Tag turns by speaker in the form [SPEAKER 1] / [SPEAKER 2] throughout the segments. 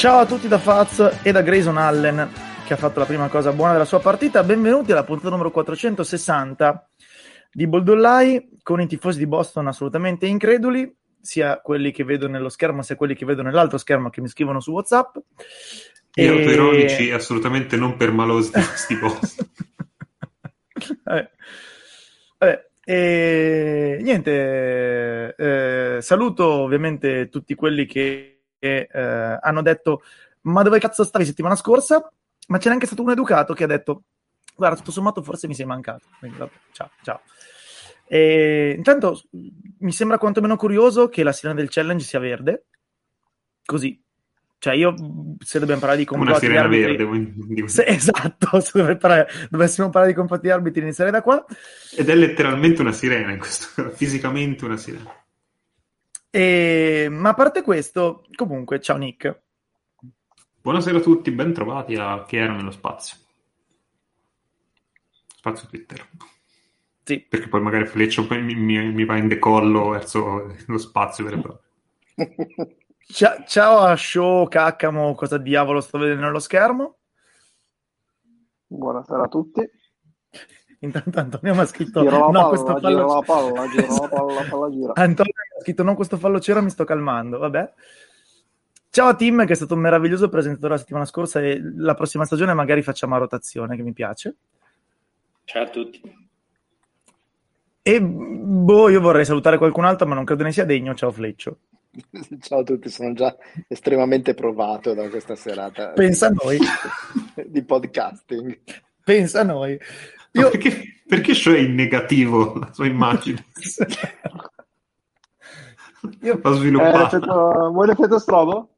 [SPEAKER 1] Ciao a tutti da Faz e da Grayson Allen che ha fatto la prima cosa buona della sua partita. Benvenuti alla puntata numero 460 di Boldollai con i tifosi di Boston assolutamente increduli, sia quelli che vedo nello schermo sia quelli che vedo nell'altro schermo che mi scrivono su WhatsApp.
[SPEAKER 2] E autoironici assolutamente non per malosi di questi Boston.
[SPEAKER 1] Vabbè. Vabbè. E niente, eh, saluto ovviamente tutti quelli che che eh, hanno detto ma dove cazzo stavi settimana scorsa? Ma c'è anche stato un educato che ha detto guarda, tutto sommato forse mi sei mancato. Quindi, vabbè, ciao, ciao. E, intanto mi sembra quantomeno curioso che la sirena del challenge sia verde. Così. Cioè, io se dobbiamo parlare di
[SPEAKER 2] complotti Una sirena arbitri, verde.
[SPEAKER 1] Se, esatto, se parlare, dovessimo parlare di complotti di arbitri iniziare da qua.
[SPEAKER 2] Ed è letteralmente una sirena, in questo, fisicamente una sirena.
[SPEAKER 1] E, ma a parte questo, comunque, ciao Nick.
[SPEAKER 2] Buonasera a tutti, ben trovati a chi era nello spazio. Spazio Twitter.
[SPEAKER 1] Sì.
[SPEAKER 2] Perché poi magari Fleccio mi, mi, mi va in decollo verso lo spazio vero e
[SPEAKER 1] proprio. Ciao, ciao a Show Caccamo, cosa diavolo sto vedendo nello schermo?
[SPEAKER 3] Buonasera a tutti.
[SPEAKER 1] Intanto Antonio mi ha scritto giro no,
[SPEAKER 3] palla,
[SPEAKER 1] questo fallo
[SPEAKER 3] la palla, giro la palla, palla gira.
[SPEAKER 1] Antonio mi ha scritto no, questo fallo c'era, mi sto calmando, vabbè. Ciao a Tim che è stato un meraviglioso presentatore la settimana scorsa e la prossima stagione magari facciamo a rotazione che mi piace.
[SPEAKER 4] Ciao a tutti.
[SPEAKER 1] E boh, io vorrei salutare qualcun altro, ma non credo ne sia degno. Ciao Fleccio.
[SPEAKER 3] Ciao a tutti, sono già estremamente provato da questa serata.
[SPEAKER 1] Pensa a noi.
[SPEAKER 3] di podcasting.
[SPEAKER 1] Pensa a noi.
[SPEAKER 2] Io... Perché, perché show è in negativo la sua immagine?
[SPEAKER 3] Io... L'ho sviluppato. Eh, Vuoi l'effetto strobo?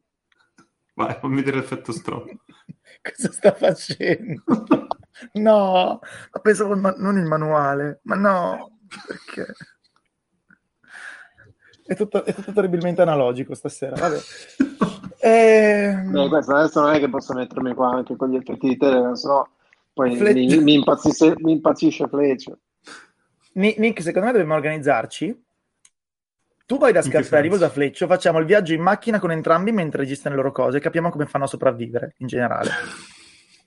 [SPEAKER 2] Vai, fammi vedere l'effetto strobo.
[SPEAKER 1] Cosa sta facendo? no, pensavo ma- non il manuale, ma no, perché? È tutto, è tutto terribilmente analogico stasera, vabbè.
[SPEAKER 3] Eh... Beh, questo adesso non è che posso mettermi qua anche con gli effetti di Telegram, sennò poi mi, mi, impazzisce, mi impazzisce Fleccio.
[SPEAKER 1] Nick, secondo me dobbiamo organizzarci. Tu vai da Scarpelli, arrivo da Fleccio, facciamo il viaggio in macchina con entrambi mentre registrano le loro cose e capiamo come fanno a sopravvivere in generale.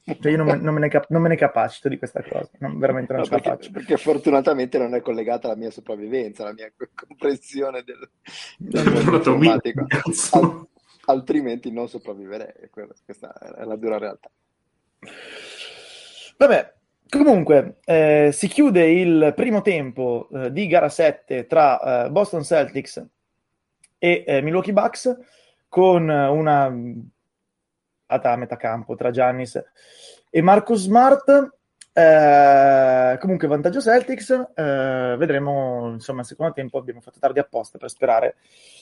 [SPEAKER 1] Cioè io non me, non me, ne, cap- non me ne capacito di questa cosa, non, veramente non no, ce
[SPEAKER 3] perché,
[SPEAKER 1] la faccio.
[SPEAKER 3] Perché fortunatamente non è collegata alla mia sopravvivenza, alla mia comprensione del, dell'informatica. Al, altrimenti non sopravviverei, questa è la dura realtà.
[SPEAKER 1] Vabbè, comunque eh, si chiude il primo tempo eh, di gara 7 tra eh, Boston Celtics e eh, Milwaukee Bucks con una a metà campo tra Giannis e Marcus Smart. Eh, comunque vantaggio Celtics, eh, vedremo insomma il secondo tempo abbiamo fatto tardi apposta per sperare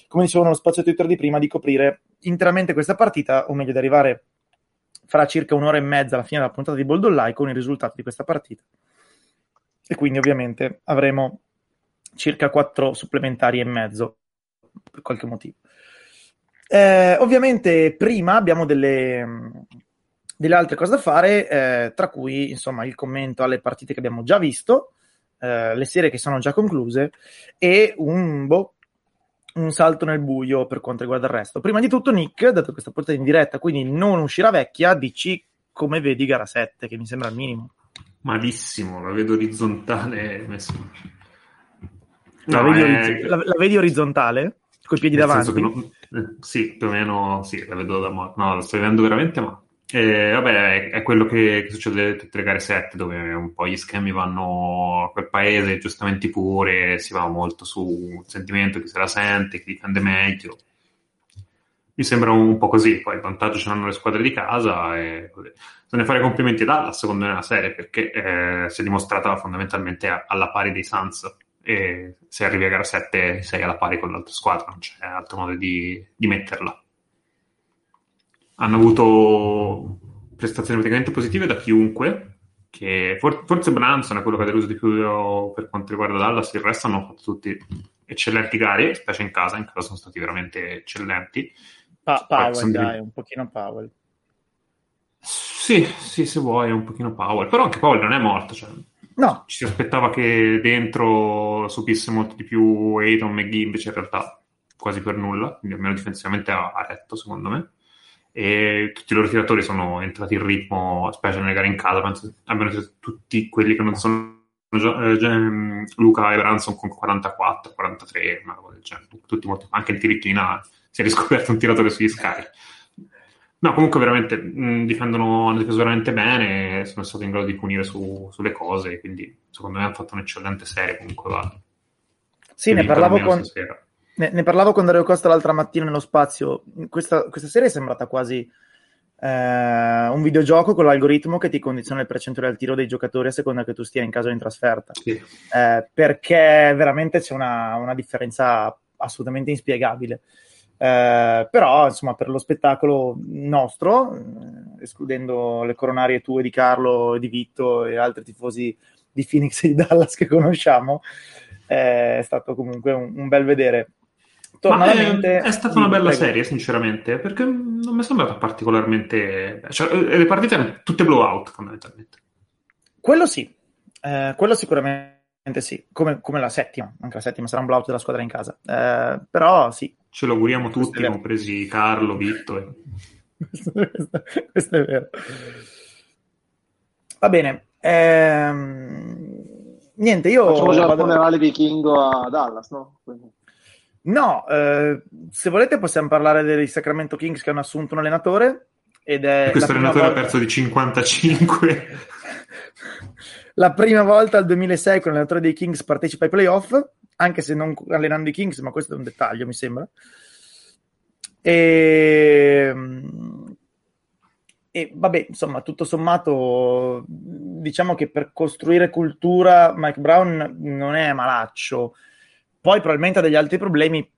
[SPEAKER 1] come dicevo nello spazio Twitter di prima di coprire interamente questa partita o meglio di arrivare farà circa un'ora e mezza alla fine della puntata di Bold con i risultati di questa partita. E quindi ovviamente avremo circa quattro supplementari e mezzo per qualche motivo. Eh, ovviamente prima abbiamo delle, delle, altre cose da fare, eh, tra cui insomma il commento alle partite che abbiamo già visto, eh, le serie che sono già concluse e un boh, un salto nel buio per quanto riguarda il resto. Prima di tutto, Nick, dato che questa portata in diretta, quindi non uscirà vecchia, dici come vedi gara 7, che mi sembra il minimo.
[SPEAKER 2] Malissimo, la vedo orizzontale. Messo...
[SPEAKER 1] No, la, vedi orizz- la, la, vedi orizzontale? Con i piedi davanti?
[SPEAKER 2] Non... Eh, sì, più o meno sì, la vedo da mo- No, la sto vedendo veramente ma eh, vabbè, è, è quello che, che, succede tutte le gare 7, dove un po' gli schemi vanno a quel paese, giustamente pure, si va molto sul sentimento, chi se la sente, chi difende meglio. Mi sembra un po' così, poi il vantaggio ce l'hanno le squadre di casa e bisogna fare complimenti a Dallas, secondo nella serie, perché eh, si è dimostrata fondamentalmente alla pari dei Suns. E se arrivi a gara 7 sei alla pari con l'altra squadra, non c'è altro modo di, di metterla hanno avuto prestazioni praticamente positive da chiunque. Che for- forse Branson è quello che ha deluso di più per quanto riguarda Dallas, il resto hanno fatto tutti eccellenti gare, specie in casa, in casa sono stati veramente eccellenti.
[SPEAKER 1] Pa- Powell, dai, un pochino Powell.
[SPEAKER 2] Sì, sì, se vuoi, un pochino Powell, però anche Powell non è morto, cioè,
[SPEAKER 1] no.
[SPEAKER 2] ci si aspettava che dentro subisse molto di più Ayton McGee, invece in realtà quasi per nulla, quindi almeno difensivamente ha, ha retto secondo me. E tutti i loro tiratori sono entrati in ritmo, specie nelle gare in casa, penso abbiano tutti quelli che non sono eh, Luca e Branson con 44, 43, una roba del genere, tutti molto, anche il Tirichina si è riscoperto un tiratore sugli scarichi. No, comunque veramente mh, difendono, hanno difeso veramente bene sono stati in grado di punire su, sulle cose, quindi secondo me hanno fatto un'eccellente serie comunque. Va.
[SPEAKER 1] Sì, ne parlavo, con, ne, ne parlavo, con, Dario Costa l'altra mattina nello spazio. Questa, questa serie è sembrata quasi eh, un videogioco con l'algoritmo che ti condiziona il percentuale al tiro dei giocatori a seconda che tu stia in casa o in trasferta. Sì. Eh, perché veramente c'è una, una differenza assolutamente inspiegabile. Eh, però insomma per lo spettacolo nostro, eh, escludendo le coronarie tue di Carlo, di Vitto e altri tifosi di Phoenix e di Dallas che conosciamo, eh, è stato comunque un, un bel vedere.
[SPEAKER 2] Torna è, mente, è, stata una bella prego. serie, sinceramente, perché non mi è sembrata particolarmente. Cioè, eh, le partite erano tutte blowout, fondamentalmente.
[SPEAKER 1] Quello sì, eh, quello sicuramente sì, come, come, la settima, anche la settima sarà un blowout della squadra in casa, eh, però sì,
[SPEAKER 2] Ce lo auguriamo tutti, compresi Carlo, Vitto. E...
[SPEAKER 1] questo, questo, questo, è vero. Va bene. Ehm... Niente, io...
[SPEAKER 3] Facciamo già il funerale vichingo a Dallas, no? Quindi...
[SPEAKER 1] No, eh, se volete possiamo parlare dei Sacramento Kings che hanno assunto un allenatore ed è...
[SPEAKER 2] E questo allenatore volta... ha perso di 55.
[SPEAKER 1] la prima volta al 2006 che l'allenatore dei Kings partecipa ai playoff anche se non allenando i Kings, ma questo è un dettaglio, mi sembra. E, e vabbè, insomma, tutto sommato, diciamo che per costruire cultura Mike Brown non è malaccio. Poi probabilmente ha degli altri problemi,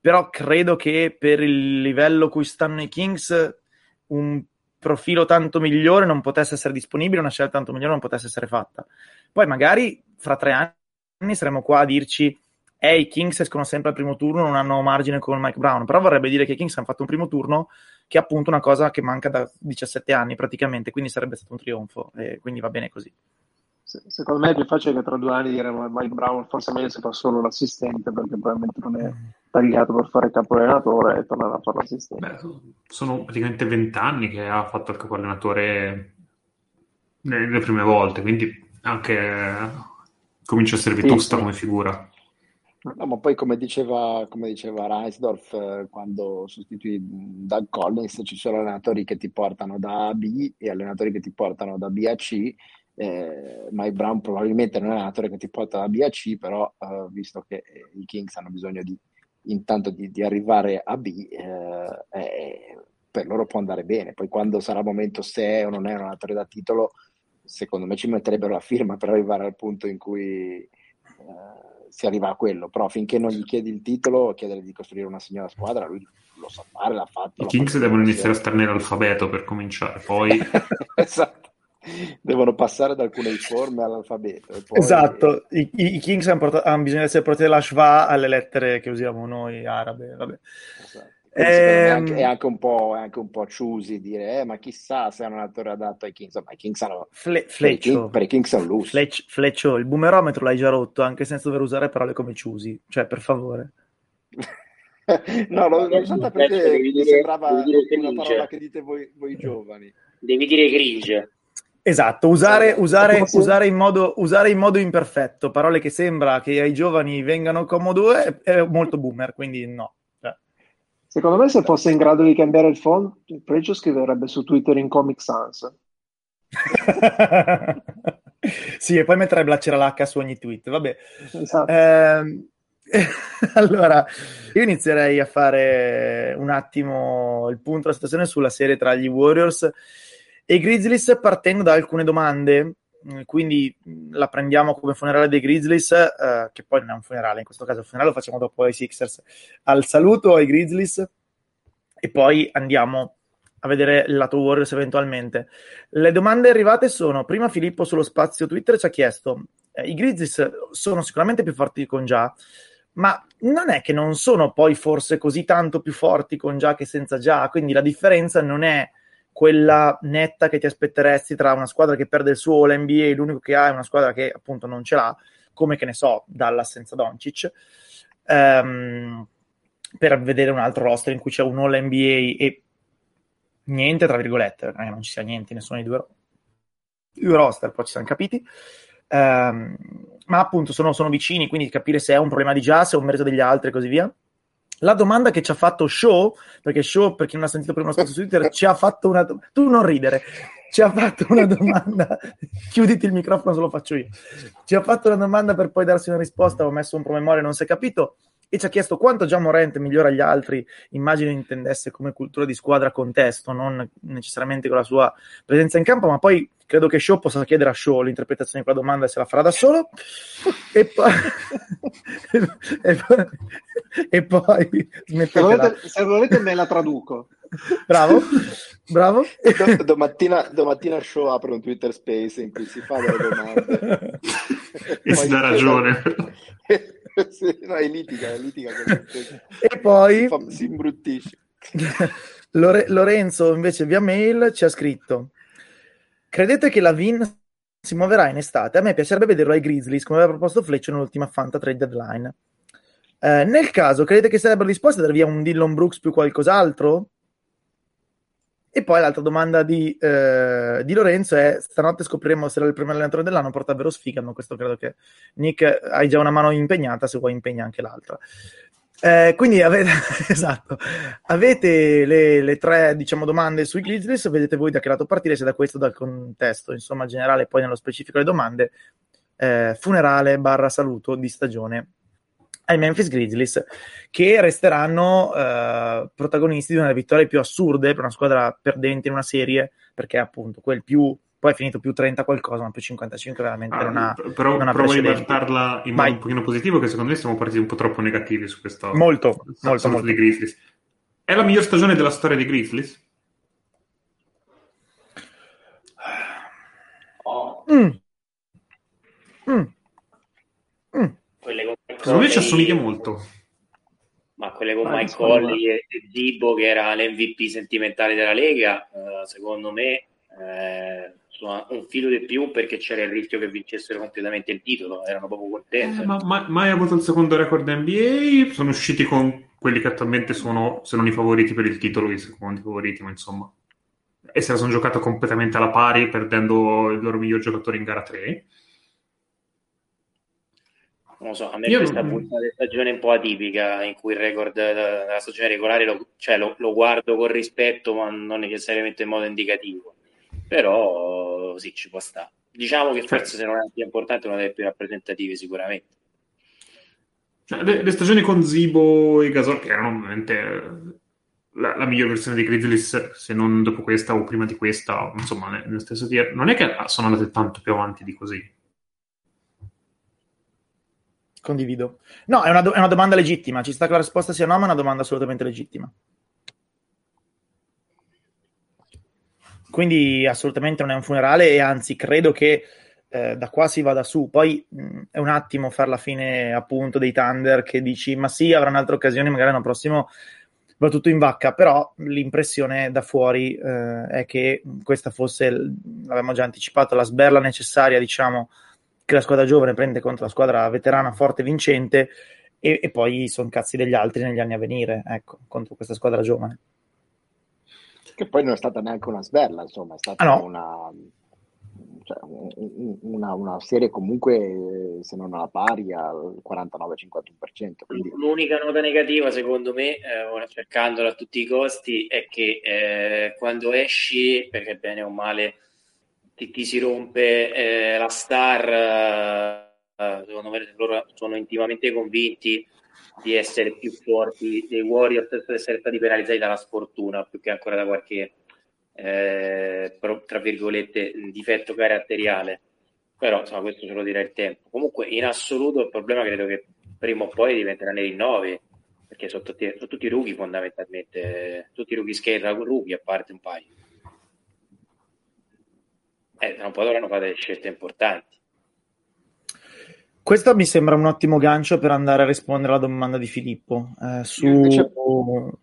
[SPEAKER 1] però credo che per il livello cui stanno i Kings un profilo tanto migliore non potesse essere disponibile, una scelta tanto migliore non potesse essere fatta. Poi magari fra tre anni saremo qua a dirci eh, i Kings escono sempre al primo turno, non hanno margine con Mike Brown, però vorrebbe dire che i Kings hanno fatto un primo turno che è appunto una cosa che manca da 17 anni praticamente, quindi sarebbe stato un trionfo quindi va bene così.
[SPEAKER 3] Secondo me è più facile che tra due anni dire Mike Brown forse è meglio se fa solo l'assistente perché probabilmente non è tagliato per fare capo allenatore e tornare a fare l'assistente. Beh,
[SPEAKER 2] sono praticamente vent'anni che ha fatto il capo allenatore le prime volte, quindi anche comincia a essere vetusta sì, come figura.
[SPEAKER 3] No, ma poi come diceva, come diceva Reisdorf eh, quando sostituì Doug Collins, ci sono allenatori che ti portano da A a B e allenatori che ti portano da B a C. Eh, Mike Brown probabilmente non è un allenatore che ti porta da B a C, però eh, visto che i Kings hanno bisogno di, intanto di, di arrivare a B, eh, eh, per loro può andare bene. Poi quando sarà il momento se è o non è un allenatore da titolo, secondo me ci metterebbero la firma per arrivare al punto in cui eh, si arriva a quello, però finché non gli chiedi il titolo, chiedere di costruire una signora squadra, lui lo sa fare, l'ha fatto.
[SPEAKER 2] I Kings devono iniziare a starne l'alfabeto per cominciare, poi...
[SPEAKER 3] esatto. Devono passare da alcune forme all'alfabeto.
[SPEAKER 1] Poi... Esatto, I, i, Kings hanno, portato, hanno, bisogno di essere portati dalla Shva alle lettere che usiamo noi arabe. Vabbè. Esatto.
[SPEAKER 3] Ehm... È, anche, è, anche un po', è anche un po' choosy dire, eh, ma chissà se è un attore adatto ai Kings. Ma i Kings hanno.
[SPEAKER 1] Fle- Fleccio.
[SPEAKER 3] Per i Kings un lusso.
[SPEAKER 1] Fleccio, Fleccio, il boomerometro l'hai già rotto anche senza dover usare parole come choosy. Cioè, per favore.
[SPEAKER 3] no, l'ho, l'ho usata perché dire, sembrava una parola che dite voi, voi giovani.
[SPEAKER 4] Devi dire gringe.
[SPEAKER 1] Esatto, usare, usare, usare, in modo, usare, in modo, imperfetto parole che sembra che ai giovani vengano comodo è, molto boomer, quindi no.
[SPEAKER 3] Secondo me se fosse in grado di cambiare il font, Preccio scriverebbe su Twitter in Comic Sans.
[SPEAKER 1] sì, e poi metterebbe la l'H su ogni tweet. Vabbè. Esatto. Eh, allora, io inizierei a fare un attimo il punto della situazione sulla serie tra gli Warriors e i Grizzlies partendo da alcune domande Mm, quindi mm, la prendiamo come funerale dei Grizzlies, eh, che poi non è un funerale, in questo caso il funerale lo facciamo dopo ai Sixers. Al saluto ai Grizzlies e poi andiamo a vedere il lato Warriors eventualmente. Le domande arrivate sono, prima Filippo sullo spazio Twitter ci ha chiesto, eh, i Grizzlies sono sicuramente più forti con già, ma non è che non sono poi forse così tanto più forti con già che senza già, quindi la differenza non è quella netta che ti aspetteresti tra una squadra che perde il suo All-NBA e l'unico che ha è una squadra che appunto non ce l'ha, come che ne so, Dallas senza Doncic, um, per vedere un altro roster in cui c'è un All-NBA e niente, tra virgolette, non, non ci sia niente, nessuno dei due, due roster, poi ci siamo capiti. Um, ma appunto sono, sono, vicini, quindi capire se è un problema di già, se è un merito degli altri e così via. La domanda che ci ha fatto Show, perché Show, per chi non ha sentito prima lo spazio su Twitter, ci ha fatto una... Do- tu non ridere, ci ha fatto una domanda, chiuditi il microfono se lo faccio io, ci ha fatto una domanda per poi darsi una risposta, ho messo un promemoria, non si è capito, e ci ha chiesto quanto già Morent migliora gli altri, immagino intendesse come cultura di squadra contesto, non necessariamente con la sua presenza in campo, ma poi credo che Shaw possa chiedere a Shaw l'interpretazione di quella domanda e se la farà da solo. e poi... e poi... e poi
[SPEAKER 3] se, volete, se volete me la traduco.
[SPEAKER 1] Bravo, bravo.
[SPEAKER 3] D- domattina, domattina Show apre un Twitter Space in cui si fa delle domande.
[SPEAKER 2] e si dà ragione.
[SPEAKER 3] sì, no, è litiga, è litiga.
[SPEAKER 1] E poi...
[SPEAKER 3] Si, fa, si imbruttisce.
[SPEAKER 1] Lore- Lorenzo invece via mail ci ha scritto Credete che la Vin si muoverà in estate? A me piacerebbe vederlo ai Grizzlies come aveva proposto Fletcher nell'ultima Fanta Trade Deadline. Eh, nel caso, credete che sarebbero disposti a dare via un Dillon Brooks più qualcos'altro? E poi l'altra domanda di, eh, di, Lorenzo è: stanotte scopriremo se era il primo allenatore dell'anno. Porta davvero sfiga. Ma questo credo che Nick hai già una mano impegnata. Se vuoi, impegna anche l'altra. Eh, quindi avete, esatto, avete le, le, tre diciamo, domande sui Grizzlies, vedete voi da che lato partire, se da questo o dal contesto insomma generale, poi nello specifico le domande, eh, funerale barra saluto di stagione ai Memphis Grizzlies, che resteranno eh, protagonisti di una delle vittorie più assurde per una squadra perdente in una serie, perché appunto quel più poi è finito più 30 qualcosa, ma più 55 veramente ah, non ha
[SPEAKER 2] Però
[SPEAKER 1] non ha
[SPEAKER 2] provo a ribaltarla in modo un pochino positivo, che secondo me siamo partiti un po' troppo negativi su questo
[SPEAKER 1] molto, molto, molto.
[SPEAKER 2] di Grizzlies. È la miglior stagione della storia dei Grizzlies?
[SPEAKER 4] Oh.
[SPEAKER 1] Mm. Mm.
[SPEAKER 4] Mm. Quelle con
[SPEAKER 2] secondo me ci assomiglia molto.
[SPEAKER 4] Ma quelle con Mike Colley e, e Zibo, che era l'MVP sentimentale della Lega, uh, secondo me eh, insomma, un filo di più perché c'era il rischio che vincessero completamente il titolo, erano proprio contenti.
[SPEAKER 2] Eh, ma, ma, mai avuto il secondo record NBA, sono usciti con quelli che attualmente sono, se non i favoriti per il titolo, i secondi favoriti, ma insomma. E se la sono giocata completamente alla pari, perdendo il loro miglior giocatore in gara 3.
[SPEAKER 4] Non lo so, a me Io questa non... di stagione un po' atipica in cui il record della stagione regolare lo, cioè, lo, lo guardo con rispetto, ma non necessariamente in modo indicativo però sì, ci può stare. Diciamo che forse se non è più importante una delle più rappresentative sicuramente.
[SPEAKER 2] Cioè, le, le, stagioni con Zibo e Gasol, che erano ovviamente la, la, migliore versione di Grizzlies, se non dopo questa o prima di questa, insomma, nel stesso tier, non è che sono andate tanto più avanti di così.
[SPEAKER 1] Condivido. No, è una, do- è una domanda legittima. Ci sta che la risposta sia no, ma è una domanda assolutamente legittima. Quindi assolutamente non è un funerale e anzi credo che eh, da qua si vada su. Poi mh, è un attimo fare la fine appunto dei Thunder che dici ma sì, avrà un'altra occasione, magari l'anno prossimo va tutto in vacca, però l'impressione da fuori eh, è che questa fosse, l'avevamo già anticipato, la sberla necessaria, diciamo, che la squadra giovane prende contro la squadra veterana forte e vincente e, e poi sono cazzi degli altri negli anni a venire, ecco, contro questa squadra giovane.
[SPEAKER 3] Che poi non è stata neanche una sberla, insomma, è stata
[SPEAKER 1] ah, no.
[SPEAKER 3] una, cioè, una, una, serie comunque, se non alla pari, al 49-51%. Quindi...
[SPEAKER 4] L'unica nota negativa, secondo me, eh, cercandola a tutti i costi, è che eh, quando esci, perché bene o male ti, ti si rompe eh, la star, eh, secondo me loro sono intimamente convinti di essere più forti dei Warriors, di essere stati penalizzati dalla sfortuna più che ancora da qualche eh, tra virgolette difetto caratteriale. Però insomma, questo ce lo dirà il tempo. Comunque, in assoluto, il problema credo che prima o poi diventerà nei rinnovi perché sono tutti, sono tutti rookie fondamentalmente, tutti rookie scheda rookie a parte un paio. Eh, tra un po' dovranno fare delle scelte importanti.
[SPEAKER 1] Questo mi sembra un ottimo gancio per andare a rispondere alla domanda di Filippo eh, su invece...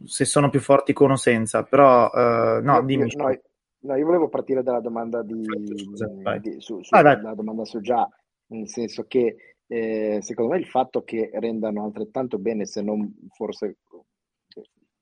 [SPEAKER 1] se sono più forti con o senza, però eh, no,
[SPEAKER 3] io,
[SPEAKER 1] dimmi.
[SPEAKER 3] Io, no, no, io volevo partire dalla domanda di, Scusa, di su, su ah, la domanda su già, nel senso che eh, secondo me il fatto che rendano altrettanto bene, se non forse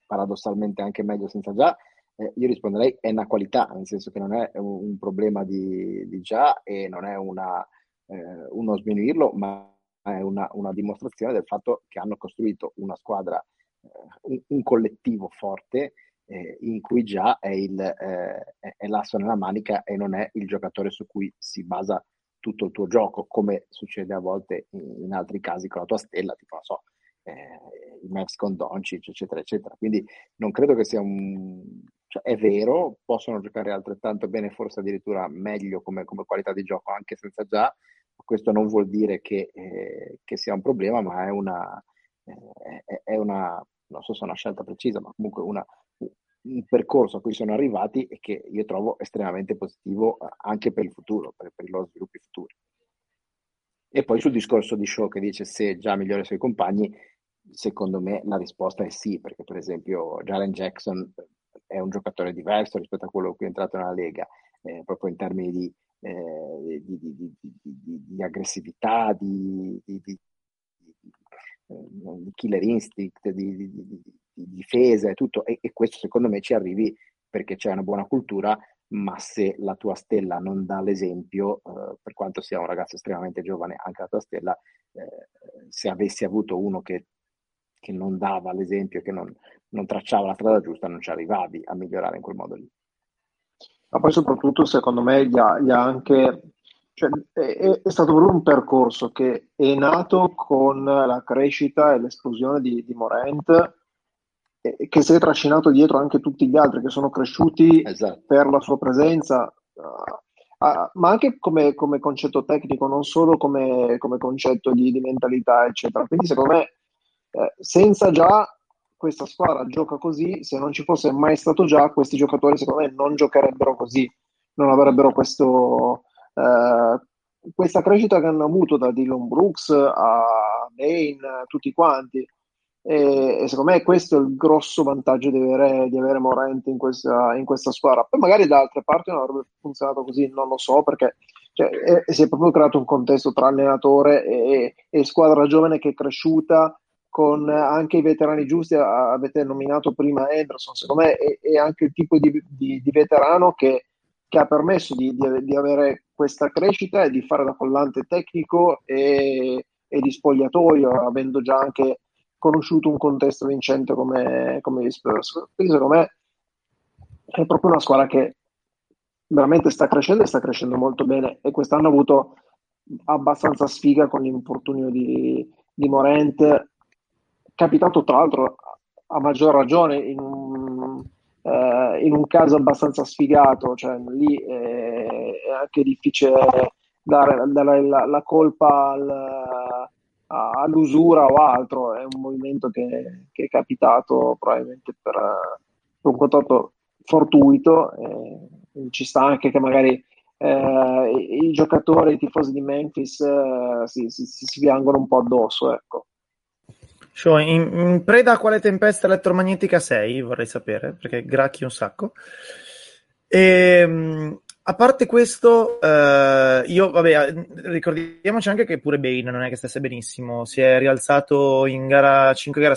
[SPEAKER 3] paradossalmente anche meglio senza già, eh, io risponderei è una qualità, nel senso che non è un, un problema di, di, già e non è una, eh, uno sminuirlo, ma è una, una, dimostrazione del fatto che hanno costruito una squadra, eh, un, un, collettivo forte eh, in cui già è, il, eh, è l'asso nella manica e non è il giocatore su cui si basa tutto il tuo gioco, come succede a volte in, in altri casi con la tua stella, tipo, non so, eh, i Mavs con Doncic, eccetera, eccetera. Quindi non credo che sia un... Cioè, è vero, possono giocare altrettanto bene, forse addirittura meglio come, come qualità di gioco, anche senza già. Questo non vuol dire che, eh, che sia un problema, ma è una, eh, è una, non so se è una scelta precisa, ma comunque una, un percorso a cui sono arrivati e che io trovo estremamente positivo eh, anche per il futuro, per, per i loro sviluppi futuri. E poi sul discorso di Show che dice se già migliore i suoi compagni, secondo me la risposta è sì, perché per esempio Jalen Jackson è un giocatore diverso rispetto a quello che è entrato nella Lega, eh, proprio in termini di, eh, di, di, di aggressività, di, eh, killer instinct, di, difesa e tutto, e, e questo secondo me ci arrivi perché c'è una buona cultura, ma se la tua stella non dà l'esempio, eh, per quanto sia un ragazzo estremamente giovane, anche la tua stella, eh, se avessi avuto uno che, che non dava l'esempio, che non, non, tracciava la strada giusta, non ci arrivavi a migliorare in quel modo lì.
[SPEAKER 5] Ma poi soprattutto secondo me gli ha, gli ha anche... Cioè, è, è, stato proprio un percorso che è nato con la crescita e l'esplosione di, di Morent, che si è trascinato dietro anche tutti gli altri che sono cresciuti esatto. per la sua presenza, uh, uh, ma anche come, come, concetto tecnico, non solo come, come concetto di, di, mentalità, eccetera. Quindi secondo me, eh, senza già questa squadra gioca così, se non ci fosse mai stato già, questi giocatori secondo me non giocherebbero così, non avrebbero questo, eh, questa crescita che hanno avuto da Dylan Brooks a Bane, tutti quanti. E, e, secondo me questo è il grosso vantaggio di avere, di avere Morente in questa, in questa, squadra. Poi magari da altre parti non avrebbe funzionato così, non lo so, perché cioè, è, si è proprio creato un contesto tra allenatore e, e, squadra giovane che è cresciuta con anche i veterani giusti. Avete nominato prima Anderson, secondo me è, è anche il tipo di, di, di veterano che, che, ha permesso di, di, avere questa crescita e di fare da collante tecnico e, e di spogliatoio, avendo già anche conosciuto un contesto vincente come, come gli Spurs. Quindi secondo me è proprio una squadra che veramente sta crescendo e sta crescendo molto bene e quest'anno ha avuto abbastanza sfiga con l'infortunio di, di Morente, capitato tra l'altro a maggior ragione in un, eh, in un caso abbastanza sfigato, cioè lì è, è anche difficile dare, dare la, la, colpa al, all'usura o altro, è un movimento che, che è capitato probabilmente per, per un contatto fortuito, eh, ci sta anche che magari eh, i, i, giocatori, i tifosi di Memphis eh, si, si, si piangono un po' addosso, ecco.
[SPEAKER 1] Show, in, in, preda a quale tempesta elettromagnetica sei? Vorrei sapere, perché gracchi un sacco. E, ehm, a parte questo, eh, io, vabbè, ricordiamoci anche che pure Bane non è che stesse benissimo. Si è rialzato in gara 5, gara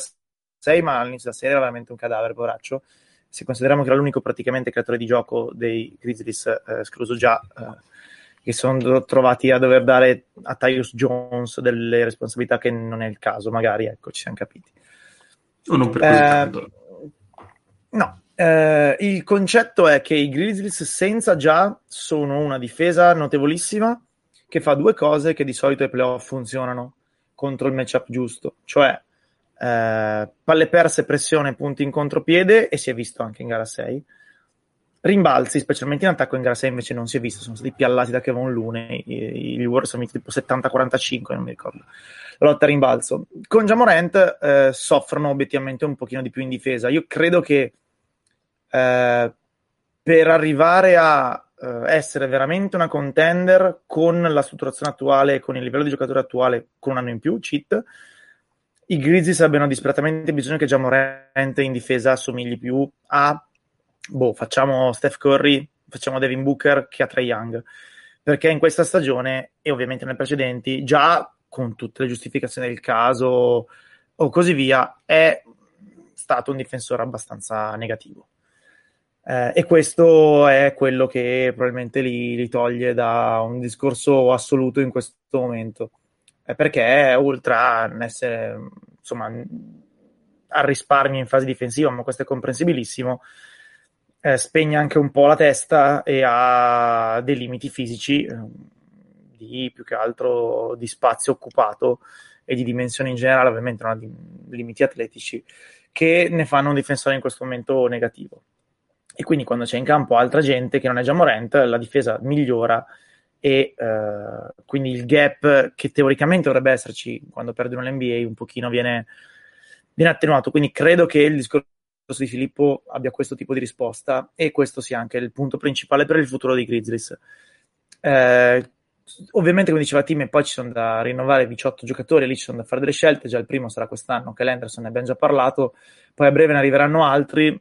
[SPEAKER 1] 6, ma all'inizio della serie era veramente un cadavere, poraccio. Se consideriamo che era l'unico praticamente creatore di gioco dei Grizzlies, eh, escluso già, eh, che sono trovati a dover dare a Tyus Jones delle responsabilità che non è il caso, magari, ecco, ci siamo capiti.
[SPEAKER 2] O non per così tanto.
[SPEAKER 1] No, eh, il concetto è che i Grizzlies senza già sono una difesa notevolissima che fa due cose che di solito ai playoff funzionano contro il matchup giusto, cioè eh, palle perse, pressione, punti in contropiede e si è visto anche in gara 6. Rimbalzi, specialmente in attacco in 6 invece non si è visto, sono stati piallati da Kevon Lune, i, Warriors sono tipo 70-45, non mi ricordo. La lotta a rimbalzo. Con Jamorant eh, soffrono obiettivamente un pochino di più in difesa. Io credo che eh, per arrivare a eh, essere veramente una contender con la strutturazione attuale, con il livello di giocatore attuale, con un anno in più, cheat, i Grizzlies abbiano disperatamente bisogno che già Morente in difesa assomigli più a, boh, facciamo Steph Curry, facciamo Devin Booker che a Trae Young, perché in questa stagione e ovviamente nelle precedenti, già con tutte le giustificazioni del caso o così via, è stato un difensore abbastanza negativo. Eh, e questo è quello che probabilmente li, li, toglie da un discorso assoluto in questo momento. Eh, perché oltre a essere insomma al risparmio in fase difensiva, ma questo è comprensibilissimo, eh, spegne anche un po' la testa e ha dei limiti fisici eh, di più che altro di spazio occupato e di dimensioni in generale, ovviamente non ha limiti atletici, che ne fanno un difensore in questo momento negativo. E quindi quando c'è in campo altra gente che non è già Morant, la difesa migliora e eh, quindi il gap che teoricamente dovrebbe esserci quando perdono l'NBA un pochino viene, viene attenuato. Quindi credo che il discorso di Filippo abbia questo tipo di risposta e questo sia anche il punto principale per il futuro dei Grizzlies. Eh, ovviamente, come diceva Tim, poi ci sono da rinnovare 18 giocatori, lì ci sono da fare delle scelte. Già il primo sarà quest'anno, che l'Anderson ne abbiamo già parlato, poi a breve ne arriveranno altri.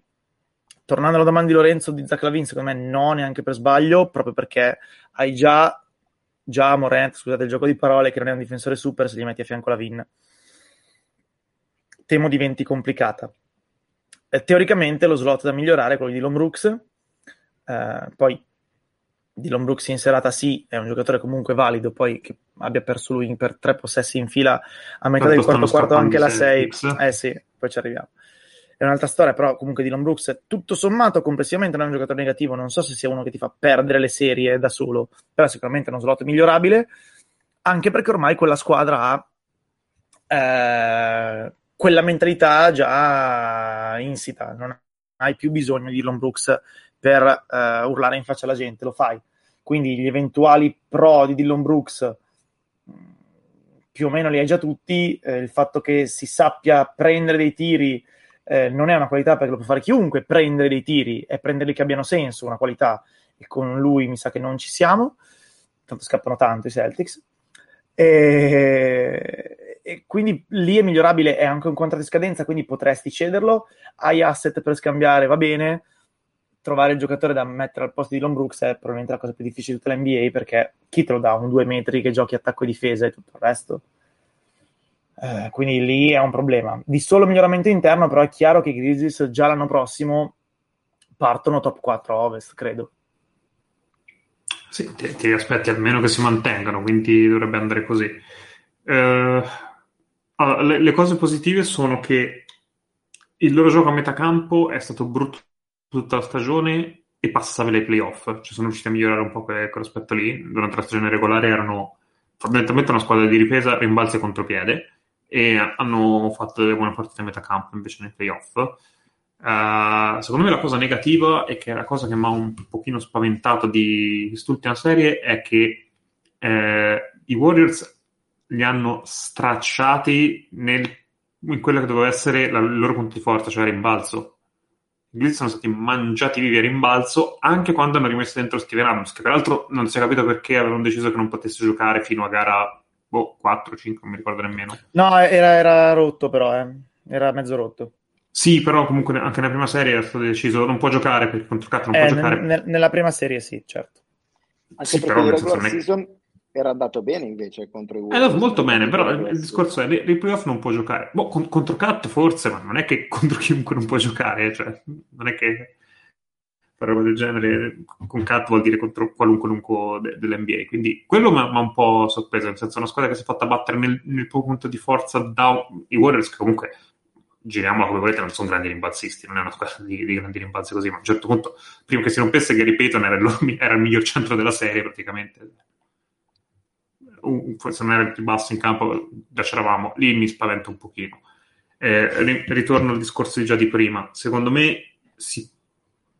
[SPEAKER 1] Tornando alla domanda di Lorenzo di Zach Lavin, secondo me no, neanche per sbaglio, proprio perché hai già, già Morent, scusate il gioco di parole, che non è un difensore super se gli metti a fianco la Vin. Temo diventi complicata. Eh, teoricamente lo slot da migliorare è quello di Dylan Brooks, eh, poi Dylan Brooks in serata sì, è un giocatore comunque valido, poi che abbia perso lui per tre possessi in fila a metà del quarto quarto anche la 6, eh sì, poi ci arriviamo. È un'altra storia, però comunque Dylan Brooks tutto sommato complessivamente non è un giocatore negativo, non so se sia uno che ti fa perdere le serie da solo, però sicuramente è uno slot migliorabile, anche perché ormai quella squadra ha eh, quella mentalità già insita, non hai più bisogno di Dylan Brooks per eh, urlare in faccia alla gente, lo fai. Quindi gli eventuali pro di Dylan Brooks più o meno li hai già tutti, eh, il fatto che si sappia prendere dei tiri eh, non è una qualità perché lo può fare chiunque, prendere dei tiri e prenderli che abbiano senso, una qualità, e con lui mi sa che non ci siamo, tanto scappano tanto i Celtics. E, quindi lì è migliorabile, è anche un contratto di scadenza, quindi potresti cederlo, hai asset per scambiare, va bene, trovare il giocatore da mettere al posto di Lon Brooks è probabilmente la cosa più difficile di tutta l'NBA perché chi te lo dà un due metri che giochi attacco e difesa e tutto il resto? Eh, quindi lì è un problema. Di solo miglioramento interno, però è chiaro che i Grizzlies già l'anno prossimo partono top 4 ovest, credo.
[SPEAKER 2] Sì, ti, ti aspetti almeno che si mantengano, quindi dovrebbe andare così. Eh, allora, le, le, cose positive sono che il loro gioco a metà campo è stato brutto tutta la stagione e passava ai playoff, cioè sono riusciti a migliorare un po' quell'aspetto lì. Durante la stagione regolare erano fondamentalmente una squadra di ripresa, rimbalzi e contropiede e hanno fatto delle buone partite a metà campo invece nei playoff. Uh, secondo me la cosa negativa e che è la cosa che mi ha un pochino spaventato di quest'ultima serie è che eh, i Warriors li hanno stracciati nel, in quello che doveva essere la, il loro punto di forza, cioè rimbalzo. I Blitz sono stati mangiati vivi a rimbalzo anche quando hanno rimesso dentro Steven Adams, che peraltro non si è capito perché avevano deciso che non potesse giocare fino a gara boh, 4, 5, non mi ricordo nemmeno.
[SPEAKER 1] No, era, era rotto però, eh. era mezzo rotto.
[SPEAKER 2] Sì, però comunque anche nella prima serie è stato deciso non può giocare perché contro Cat non
[SPEAKER 1] eh,
[SPEAKER 2] può giocare.
[SPEAKER 1] N- nella prima serie sì, certo.
[SPEAKER 3] Anche sì, però nel senso season era andato bene invece contro i
[SPEAKER 2] Wolves. È andato molto bene, però il, il discorso è nei playoff non può giocare. Boh, con, contro Cat forse, ma non è che contro chiunque non può giocare, cioè non è che fare roba del genere con Cat vuol dire contro qualunque lungo de- dell'NBA. Quindi quello mi ha un po' sorpreso, nel senso una squadra che si è fatta battere nel, nel punto di forza da i Warriors, che comunque giriamola come volete, non sono grandi rimbalzisti, non è una squadra di, di grandi rimbalzi così, ma a un certo punto, prima che si rompesse Gary Payton era il, era il miglior centro della serie praticamente. Forse non era il più basso in campo, già c'eravamo, lì mi spaventa un pochino. Eh, ritorno al discorso di già di prima. Secondo me si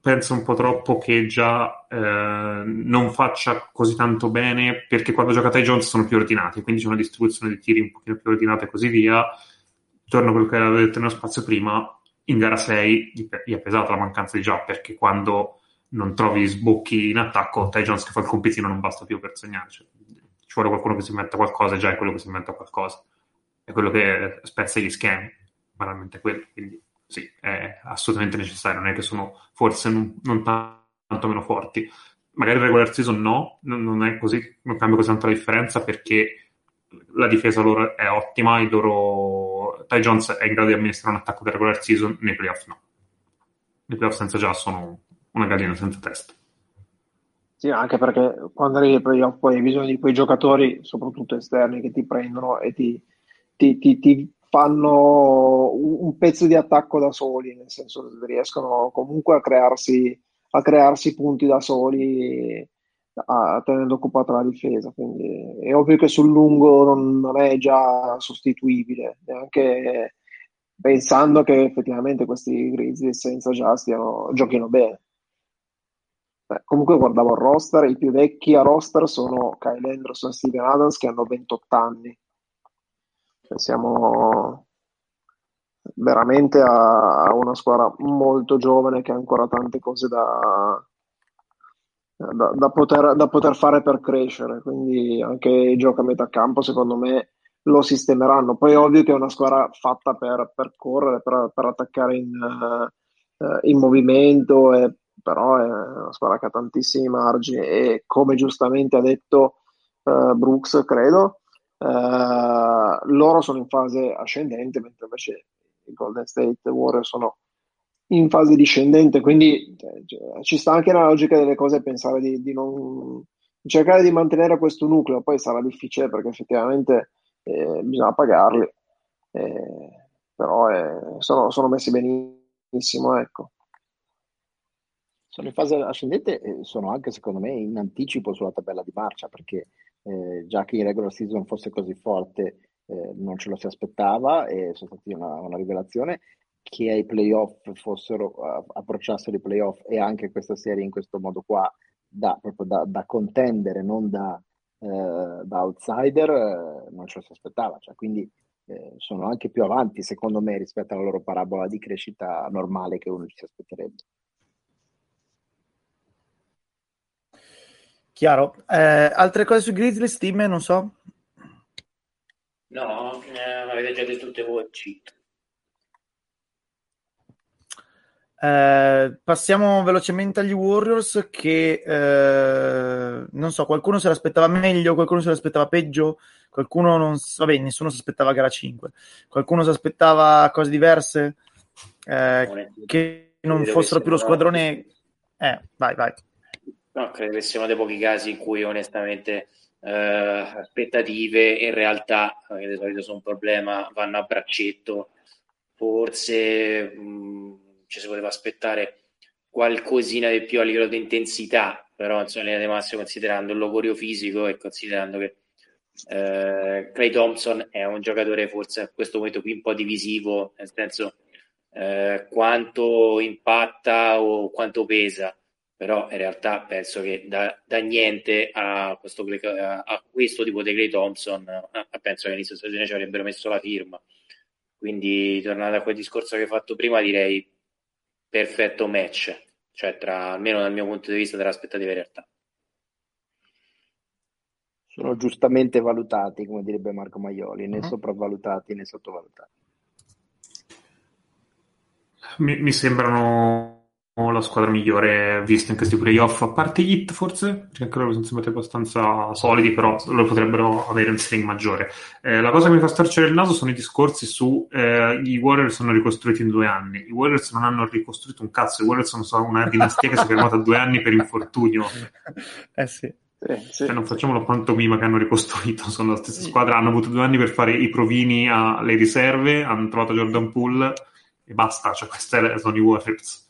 [SPEAKER 2] penso un po' troppo che già eh, non faccia così tanto bene perché quando gioca Tai Jones sono più ordinati, quindi c'è una distribuzione di tiri un pochino più ordinata e così via. Torno a quello che avevo detto nello spazio prima, in gara 6 gli è pesata la mancanza di già perché quando non trovi sbocchi in attacco, Tai Jones che fa il compitino non basta più per segnare. Ci vuole qualcuno che si inventa qualcosa già è quello che si inventa qualcosa. È quello che spezza gli schemi, banalmente quello. Quindi sì, è assolutamente necessario, non è che sono forse non, non tanto meno forti. Magari regular season no, non è così, non cambia così tanto la differenza perché la difesa loro è ottima, il loro Ty Jones è in grado di amministrare un attacco del regular season, nei playoff no. Nei playoff senza già sono una gallina senza testa.
[SPEAKER 5] Sì, anche perché quando arrivi ai playoff poi hai bisogno di quei giocatori, soprattutto esterni, che ti prendono e ti, ti, ti, ti fanno un pezzo di attacco da soli, nel senso che riescono comunque a crearsi, a crearsi punti da soli a, tenendo occupata la difesa. Quindi è ovvio che sul lungo non, non è già sostituibile, neanche pensando che effettivamente questi Grizzlies senza già stiano, giochino bene. Comunque guardavo il roster, i più vecchi a roster sono Kyle Anderson e Steven Adams che hanno 28 anni. Cioè, siamo veramente a, una squadra molto giovane che ha ancora tante cose da, da, da, poter, da poter fare per crescere. Quindi anche il gioco a metà campo, secondo me, lo sistemeranno. Poi è ovvio che è una squadra fatta per, per correre, per, per, attaccare in, uh, in movimento, e, però è una squadra che ha tantissimi margini e come giustamente ha detto uh, Brooks, credo, uh, loro sono in fase ascendente, mentre invece i Golden State Warriors sono in fase discendente, quindi cioè, ci sta anche la logica delle cose pensare di, di non cercare di mantenere questo nucleo, poi sarà difficile perché effettivamente eh, bisogna pagarli, eh, però eh, sono, sono, messi benissimo, ecco.
[SPEAKER 3] Sono in fase ascendente e sono anche secondo me in anticipo sulla tabella di marcia perché eh, già che in regular season fosse così forte eh, non ce lo si aspettava e sono stati una, una rivelazione che ai playoff fossero uh, approcciassero i playoff e anche questa serie in questo modo qua da, proprio da, da contendere, non da, eh, da outsider eh, non ce lo si aspettava, cioè, quindi eh, sono anche più avanti secondo me rispetto alla loro parabola di crescita normale che uno ci si aspetterebbe.
[SPEAKER 1] Chiaro. Eh, altre cose su Grizzlies, team, non so?
[SPEAKER 4] No, eh, avete già detto tutte voi, cheat.
[SPEAKER 1] Eh, passiamo velocemente agli Warriors che eh, non so, qualcuno se l'aspettava meglio, qualcuno se l'aspettava peggio, qualcuno non vabbè, nessuno si aspettava gara 5, qualcuno si aspettava cose diverse, eh, che non fossero più lo squadrone. Eh, vai, vai.
[SPEAKER 4] No, credo che sia uno dei pochi casi in cui onestamente eh, aspettative in realtà, che di solito sono un problema, vanno a braccetto. Forse mh, ci si poteva aspettare qualcosina di più a livello di intensità, però insomma, in linea di massimo considerando il logorio fisico e considerando che eh, Clay Thompson è un giocatore forse a questo momento qui un po' divisivo, nel senso eh, quanto impatta o quanto pesa, però in realtà penso che da, da niente a questo, a, a questo, tipo di Clay Thompson a, penso che all'inizio stagione ci avrebbero messo la firma. Quindi tornando a quel discorso che hai fatto prima, direi perfetto match, cioè tra, almeno dal mio punto di vista, tra aspettative e realtà.
[SPEAKER 3] Sono giustamente valutati, come direbbe Marco Maioli, né uh-huh. sopravvalutati né sottovalutati.
[SPEAKER 2] Mi, mi sembrano la squadra migliore vista in questi playoff, a parte gli hit forse, perché anche loro sono sembrati abbastanza solidi, però loro potrebbero avere un ceiling maggiore. Eh, la cosa che mi fa starcere il naso sono i discorsi su eh, i Warriors sono ricostruiti in due anni. I Warriors non hanno ricostruito un cazzo, i Warriors sono una dinastia che si è fermata due anni per infortunio.
[SPEAKER 1] Eh sì.
[SPEAKER 2] Eh, sì, cioè, non facciamo la pantomima che hanno ricostruito, sono la stessa squadra, hanno avuto due anni per fare i provini alle riserve, hanno trovato Jordan Poole e basta, cioè questi sono i Warriors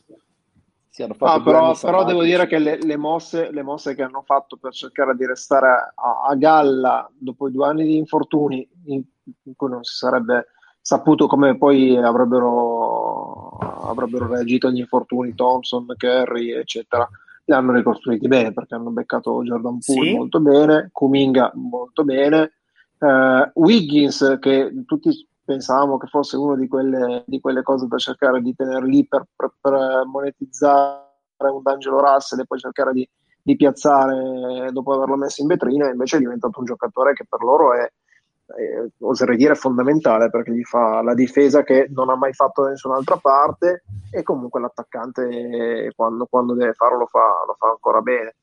[SPEAKER 5] siano fatti ah, però, però devo dire che le, le, mosse, le, mosse, che hanno fatto per cercare di restare a, a galla dopo i due anni di infortuni in, in, cui non si sarebbe saputo come poi avrebbero, avrebbero reagito agli infortuni Thompson, Kerry eccetera li hanno ricostruiti bene perché hanno beccato Jordan Poole sì. molto bene Kuminga molto bene uh, Wiggins che tutti pensavamo che fosse una di quelle, di quelle cose da cercare di tenere lì per, per, per monetizzare un D'Angelo Russell e poi cercare di, di, piazzare dopo averlo messo in vetrina, invece è diventato un giocatore che per loro è, è, oserei dire, fondamentale perché gli fa la difesa che non ha mai fatto da nessun'altra parte e comunque l'attaccante quando, quando deve farlo lo fa, lo fa ancora bene.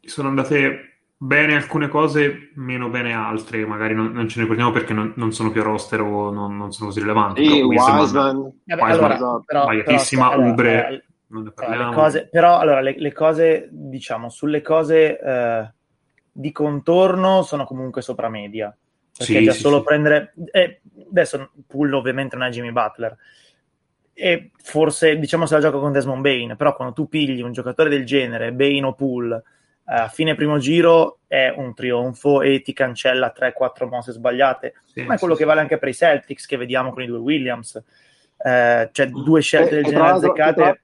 [SPEAKER 2] Sono andate bene alcune cose, meno bene altre, magari non, non ce ne ricordiamo perché non, non, sono più a roster o non, non sono così rilevanti.
[SPEAKER 5] Sì, Wiseman,
[SPEAKER 2] Wiseman, Wiseman allora, però, magliatissima,
[SPEAKER 1] però,
[SPEAKER 2] Ubre. non ne
[SPEAKER 1] Eh,
[SPEAKER 2] parliamo.
[SPEAKER 1] le cose, però allora le, le cose, diciamo, sulle cose eh, di contorno sono comunque sopra media. Perché
[SPEAKER 2] Sì,
[SPEAKER 1] già
[SPEAKER 2] sì,
[SPEAKER 1] solo
[SPEAKER 2] sì.
[SPEAKER 1] prendere. eh, adesso Pull ovviamente non è Jimmy Butler. E forse diciamo se la gioca con Desmond Bain, però quando tu pigli un giocatore del genere, Bain o Pull, eh, a fine primo giro è un trionfo e ti cancella 3-4 mosse sbagliate.
[SPEAKER 2] Sì,
[SPEAKER 1] Ma è quello
[SPEAKER 2] sì,
[SPEAKER 1] che
[SPEAKER 2] sì.
[SPEAKER 1] vale anche per i Celtics che vediamo con i due Williams. Eh, cioè due scelte del
[SPEAKER 5] E- e
[SPEAKER 1] genere azzeccate.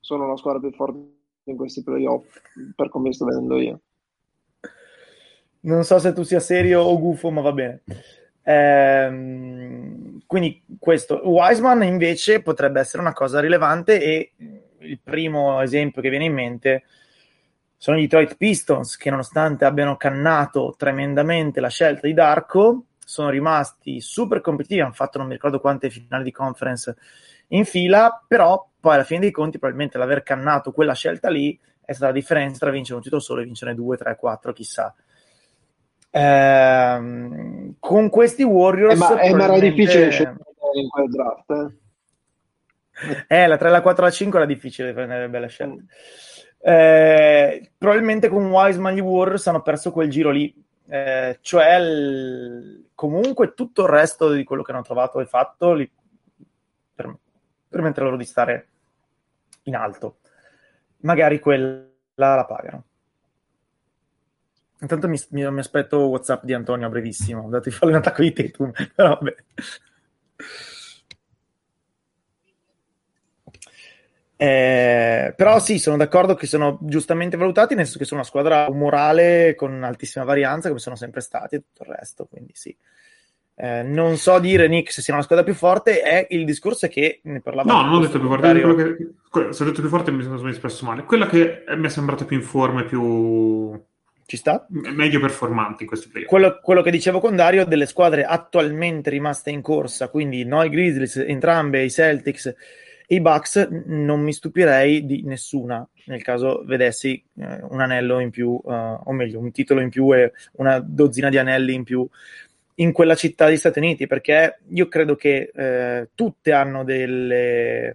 [SPEAKER 5] sono la squadra più forte in questi playoff, per come li sto vedendo io.
[SPEAKER 1] Non so se tu sia serio o gufo, ma va bene. Ehm, quindi questo. Wiseman invece potrebbe essere una cosa rilevante e il primo esempio che viene in mente sono i Detroit Pistons che nonostante abbiano cannato tremendamente la scelta di Darko sono rimasti super competitivi, hanno fatto non mi ricordo quante finali di conference in fila, però poi alla fine dei conti probabilmente l'aver cannato quella scelta lì è stata la differenza tra vincere un titolo solo e vincere 2, 3, 4, chissà. Ehm, con questi Warriors
[SPEAKER 5] Eh, ma, eh, ma era
[SPEAKER 1] probabilmente-
[SPEAKER 5] difficile scegliere in quel draft. eh.
[SPEAKER 1] Eh, la 3, la 4, la 5 era difficile prendere belle scelte. Eh, probabilmente con Wiseman gli Warriors hanno perso quel giro lì, eh, cioè il- comunque tutto il resto di quello che hanno trovato e fatto li, per, permette loro di stare in alto. Magari quella la pagano. Intanto mi, mi- mi aspetto WhatsApp di Antonio a brevissimo, dato di fare un attacco di Tatum, però vabbè. Eh, però sì, sono d'accordo che sono giustamente valutati, nel senso che sono una squadra umorale con altissima varianza, come sono sempre stati e tutto il resto, quindi sì. Eh, non so dire, Nick, se sia una squadra più forte, è il discorso è che ne parlavo
[SPEAKER 2] No, non ho detto più
[SPEAKER 1] questo
[SPEAKER 2] forte, quello che, que- se ho detto più forte mi sono espresso male. Quella che mi è sembrata più in forma e più
[SPEAKER 1] Ci sta?
[SPEAKER 2] meglio performante in questi playoff.
[SPEAKER 1] Quello, quello che dicevo con Dario, delle squadre attualmente rimaste in corsa, quindi noi Grizzlies, entrambe i Celtics i Bucks, non mi stupirei di nessuna nel caso vedessi eh, un anello in più, eh, o meglio, un titolo in più e una dozzina di anelli in più in quella città degli Stati Uniti, perché io credo che eh, tutte hanno delle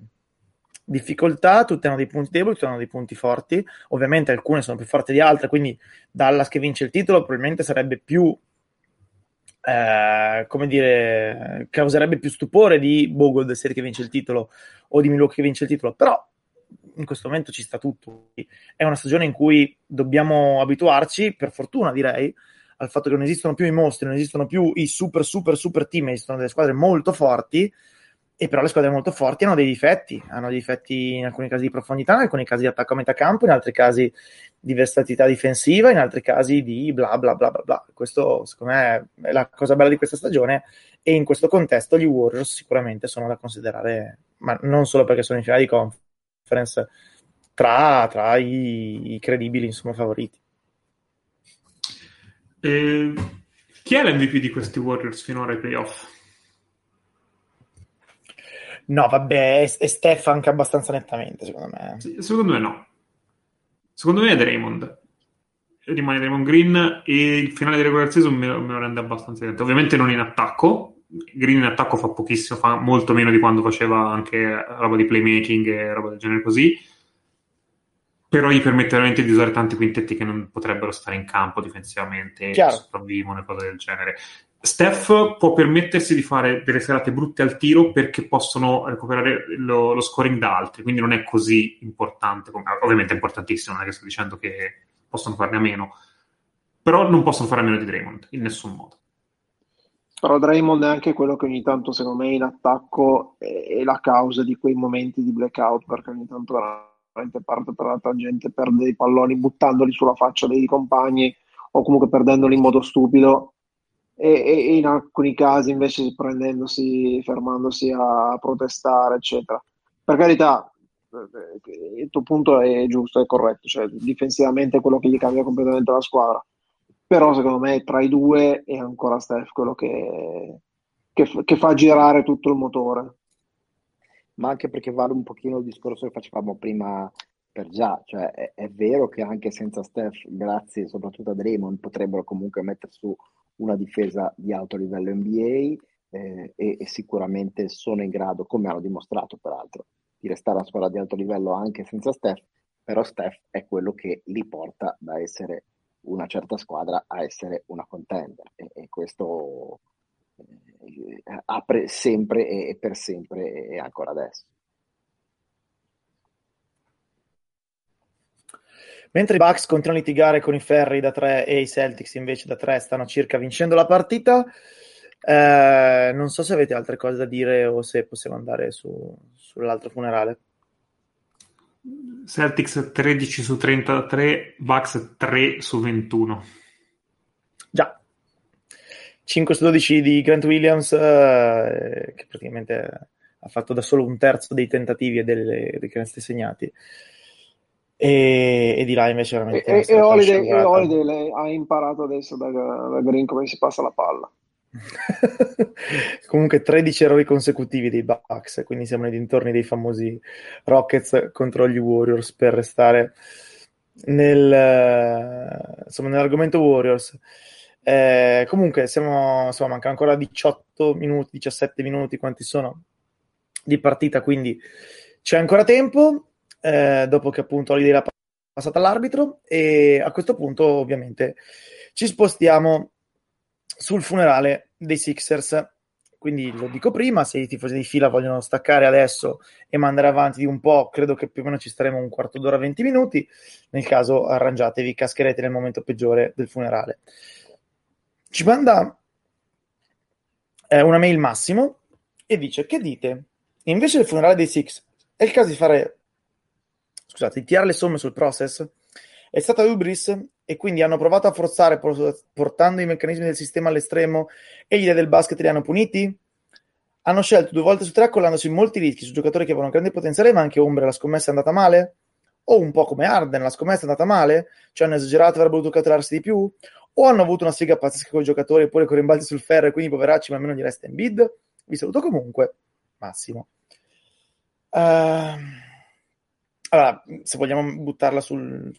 [SPEAKER 1] difficoltà, tutte hanno dei punti deboli, tutte hanno dei punti forti. Ovviamente alcune sono più forti di altre, quindi Dallas che vince il titolo probabilmente sarebbe più, eh, come dire, causerebbe più stupore di Bogold State che vince il titolo o di Milwaukee che vince il titolo, però in questo momento ci sta tutto. È una stagione in cui dobbiamo abituarci, per fortuna direi, al fatto che non esistono più i mostri, non esistono più i super, super, super team, esistono delle squadre molto forti, e però le squadre molto forti hanno dei difetti, hanno difetti in alcuni casi di profondità, in alcuni casi di attacco a metà campo, in altri casi di versatilità difensiva, in altri casi di bla bla bla bla bla. Questo secondo me è la cosa bella di questa stagione e in questo contesto gli Warriors sicuramente sono da considerare, ma non solo perché sono in finale di conference, tra, tra i, i credibili insomma favoriti.
[SPEAKER 2] E chi è l'MVP di questi Warriors finora ai playoff?
[SPEAKER 1] No, vabbè, è, è Steph anche abbastanza nettamente, secondo me.
[SPEAKER 2] Sì, Secondo me no. Secondo me è Draymond. Rimane Draymond Green e il finale di regular season me, me lo rende abbastanza evidente. Ovviamente non in attacco. Green in attacco fa pochissimo, fa molto meno di quando faceva anche roba di playmaking e roba del genere così. Però gli permette veramente di usare tanti quintetti che non potrebbero stare in campo difensivamente,
[SPEAKER 1] Chiaro.
[SPEAKER 2] sopravvivono e cose del genere. Steph può permettersi di fare delle serate brutte al tiro perché possono recuperare lo, lo scoring da altri, quindi non è così importante. come- ovviamente è importantissimo, non è che sto dicendo che possono farne a meno, però non possono fare a meno di Draymond in nessun modo.
[SPEAKER 5] Però Draymond è anche quello che ogni tanto, secondo me, in attacco è, è la causa di quei momenti di blackout, perché ogni tanto veramente parte per la tangente, perde dei palloni buttandoli sulla faccia dei compagni o comunque perdendoli in modo stupido. E, e- in alcuni casi invece prendendosi, fermandosi a protestare, eccetera. Per carità, eh, il tuo punto è giusto, è corretto, cioè difensivamente è quello che gli cambia completamente la squadra. Però secondo me tra i due è ancora Steph quello che, che che fa girare tutto il motore.
[SPEAKER 3] ma anche perché vale un pochino il discorso che facevamo prima per già, cioè è, è vero che anche senza Steph, grazie soprattutto a Draymond, potrebbero comunque mettere su una difesa di alto livello NBA eh, e, e sicuramente sono in grado, come hanno dimostrato peraltro, di restare una squadra di alto livello anche senza Steph, però Steph è quello che li porta da essere una certa squadra a essere una contender e, e questo eh, apre sempre e per sempre e ancora adesso.
[SPEAKER 1] Mentre i Bucks continuano a litigare con i Ferri da 3 e i Celtics invece da 3 stanno circa vincendo la partita, eh, non so se avete altre cose da dire o se possiamo andare su, sull'altro funerale.
[SPEAKER 2] Celtics 13 su 33, Bucks 3 su 21.
[SPEAKER 1] Già. 5 su 12 di Grant Williams, eh, che praticamente ha fatto da solo un terzo dei tentativi e delle, dei canestri segnati. E, e, di là invece veramente...
[SPEAKER 5] E, e, Holiday, e Holiday ha imparato adesso da, da Green come si passa la palla.
[SPEAKER 1] Comunque 13 errori consecutivi dei Bucks, quindi siamo nei dintorni dei famosi Rockets contro gli Warriors per restare nel, insomma, nell'argomento Warriors. Eh, comunque siamo, insomma, manca ancora 18 minuti, 17 minuti, quanti sono di partita, quindi c'è ancora tempo, eh, dopo che appunto Holiday l'ha passata all'arbitro e a questo punto ovviamente ci spostiamo sul funerale dei Sixers. Quindi lo dico prima, se i tifosi di fila vogliono staccare adesso e mandare avanti di un po', credo che più o meno ci staremo un quarto d'ora, 20 minuti. Nel caso arrangiatevi, cascherete nel momento peggiore del funerale. Ci manda eh, una mail Massimo e dice: Che dite? Invece del funerale dei Six, è il caso di fare, scusate, di tirare le somme sul process? È stata Ubris e quindi hanno provato a forzare portando i meccanismi del sistema all'estremo e gli idee del basket li hanno puniti? Hanno scelto due volte su tre accollandosi molti rischi su giocatori che avevano grande potenziale ma anche ombre, la scommessa è andata male? O un po' come Arden, la scommessa è andata male? Cioè hanno esagerato e avrebbero voluto catturarsi di più? O hanno avuto una sfiga pazzesca con i giocatori eppure con rimbalzi sul ferro e quindi poveracci ma almeno gli resta in bid? Vi saluto comunque, Massimo. Uh, allora, se vogliamo buttarla sul,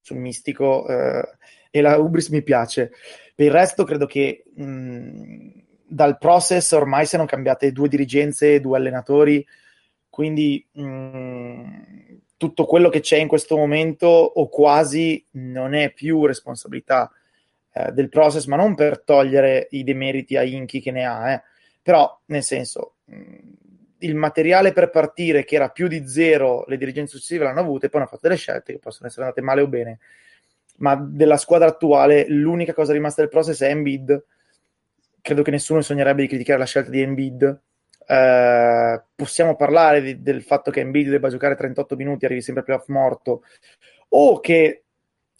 [SPEAKER 1] sul mistico eh, e la Ubris mi piace. Per il resto credo che mh, dal process ormai siano cambiate due dirigenze, due allenatori, quindi mh, tutto quello che c'è in questo momento o quasi non è più responsabilità eh, del process, ma non per togliere i demeriti a Inchi che ne ha, eh. però nel senso mh, il materiale per partire, che era più di zero, le dirigenze successive l'hanno avuto e poi hanno fatto delle scelte che possono essere andate male o bene. Ma della squadra attuale, l'unica cosa rimasta del process è Embiid. Credo che nessuno sognerebbe di criticare la scelta di Embiid. Uh, possiamo parlare di, del fatto che Embiid debba giocare 38 minuti e arrivi sempre playoff morto, o che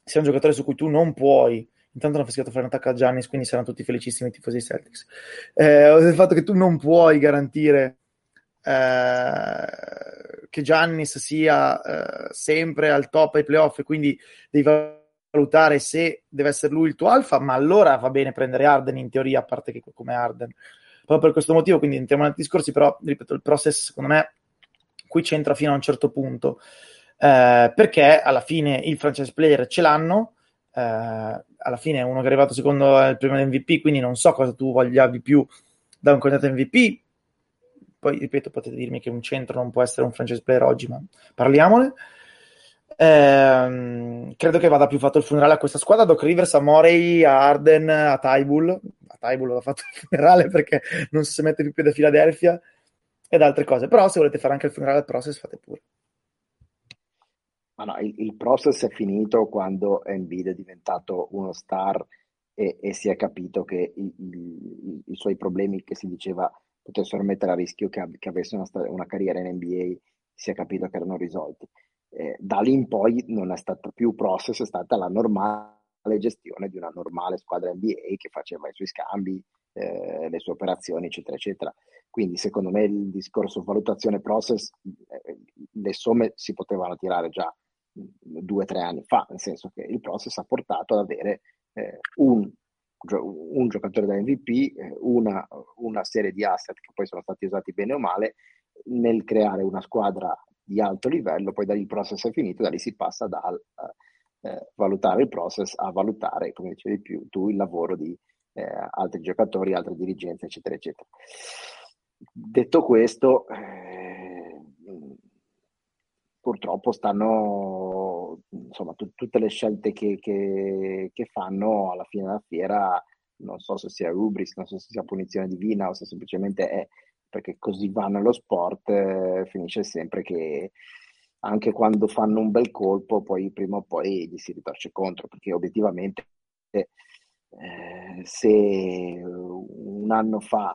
[SPEAKER 1] sia un giocatore su cui tu non puoi. Intanto hanno fischiato fare un attacco a Giannis, quindi saranno tutti felicissimi i tifosi Celtics. Eh, del fatto che tu non puoi garantire eh, che Giannis sia eh, sempre al top ai playoff e quindi devi valutare se deve essere lui il tuo alfa, ma allora va bene prendere Arden in teoria, a parte che come Arden. Proprio per questo motivo, quindi entriamo nei discorsi, però ripeto, il process secondo me qui c'entra fino a un certo punto, eh, perché alla fine il franchise player ce l'hanno, eh, alla fine è uno che è arrivato secondo il primo MVP, quindi non so cosa tu voglia di più da un candidato MVP, poi, ripeto, potete dirmi che un centro non può essere un franchise player oggi, ma parliamone. Ehm, credo che vada più fatto il funerale a questa squadra. Doc Rivers, a Morey, a Arden, a Tybull. A Tybull va fatto il funerale perché non si mette più piede a Philadelphia ed altre cose. Però se volete fare anche il funerale al process, fate pure.
[SPEAKER 3] Ma no, il, il process è finito quando Embiid è diventato uno star e, e si è capito che i, i, i, suoi problemi che si diceva potessero mettere a rischio che, che avesse una, una, carriera in NBA, si è capito che erano risolti. Eh, da lì in poi non è stata più process, è stata la normale gestione di una normale squadra NBA che faceva i suoi scambi, eh, le sue operazioni, eccetera, eccetera. Quindi secondo me il discorso valutazione process, eh, le somme si potevano tirare già due o tre anni fa, nel senso che il process ha portato ad avere eh, un un giocatore da MVP, eh, una, una, serie di asset che poi sono stati usati bene o male nel creare una squadra di alto livello, poi da lì il process è finito, da lì si passa dal eh, valutare il process a valutare, come dicevi più, tu il lavoro di eh, altri giocatori, altre dirigenze, eccetera, eccetera. Detto questo, eh, purtroppo stanno, insomma, t- tutte le scelte che, che, che, fanno alla fine della fiera, non so se sia rubris, non so se sia punizione divina o se semplicemente è perché così va nello sport, eh, finisce sempre che anche quando fanno un bel colpo, poi prima o poi gli si ritorce contro, perché obiettivamente eh, se un anno fa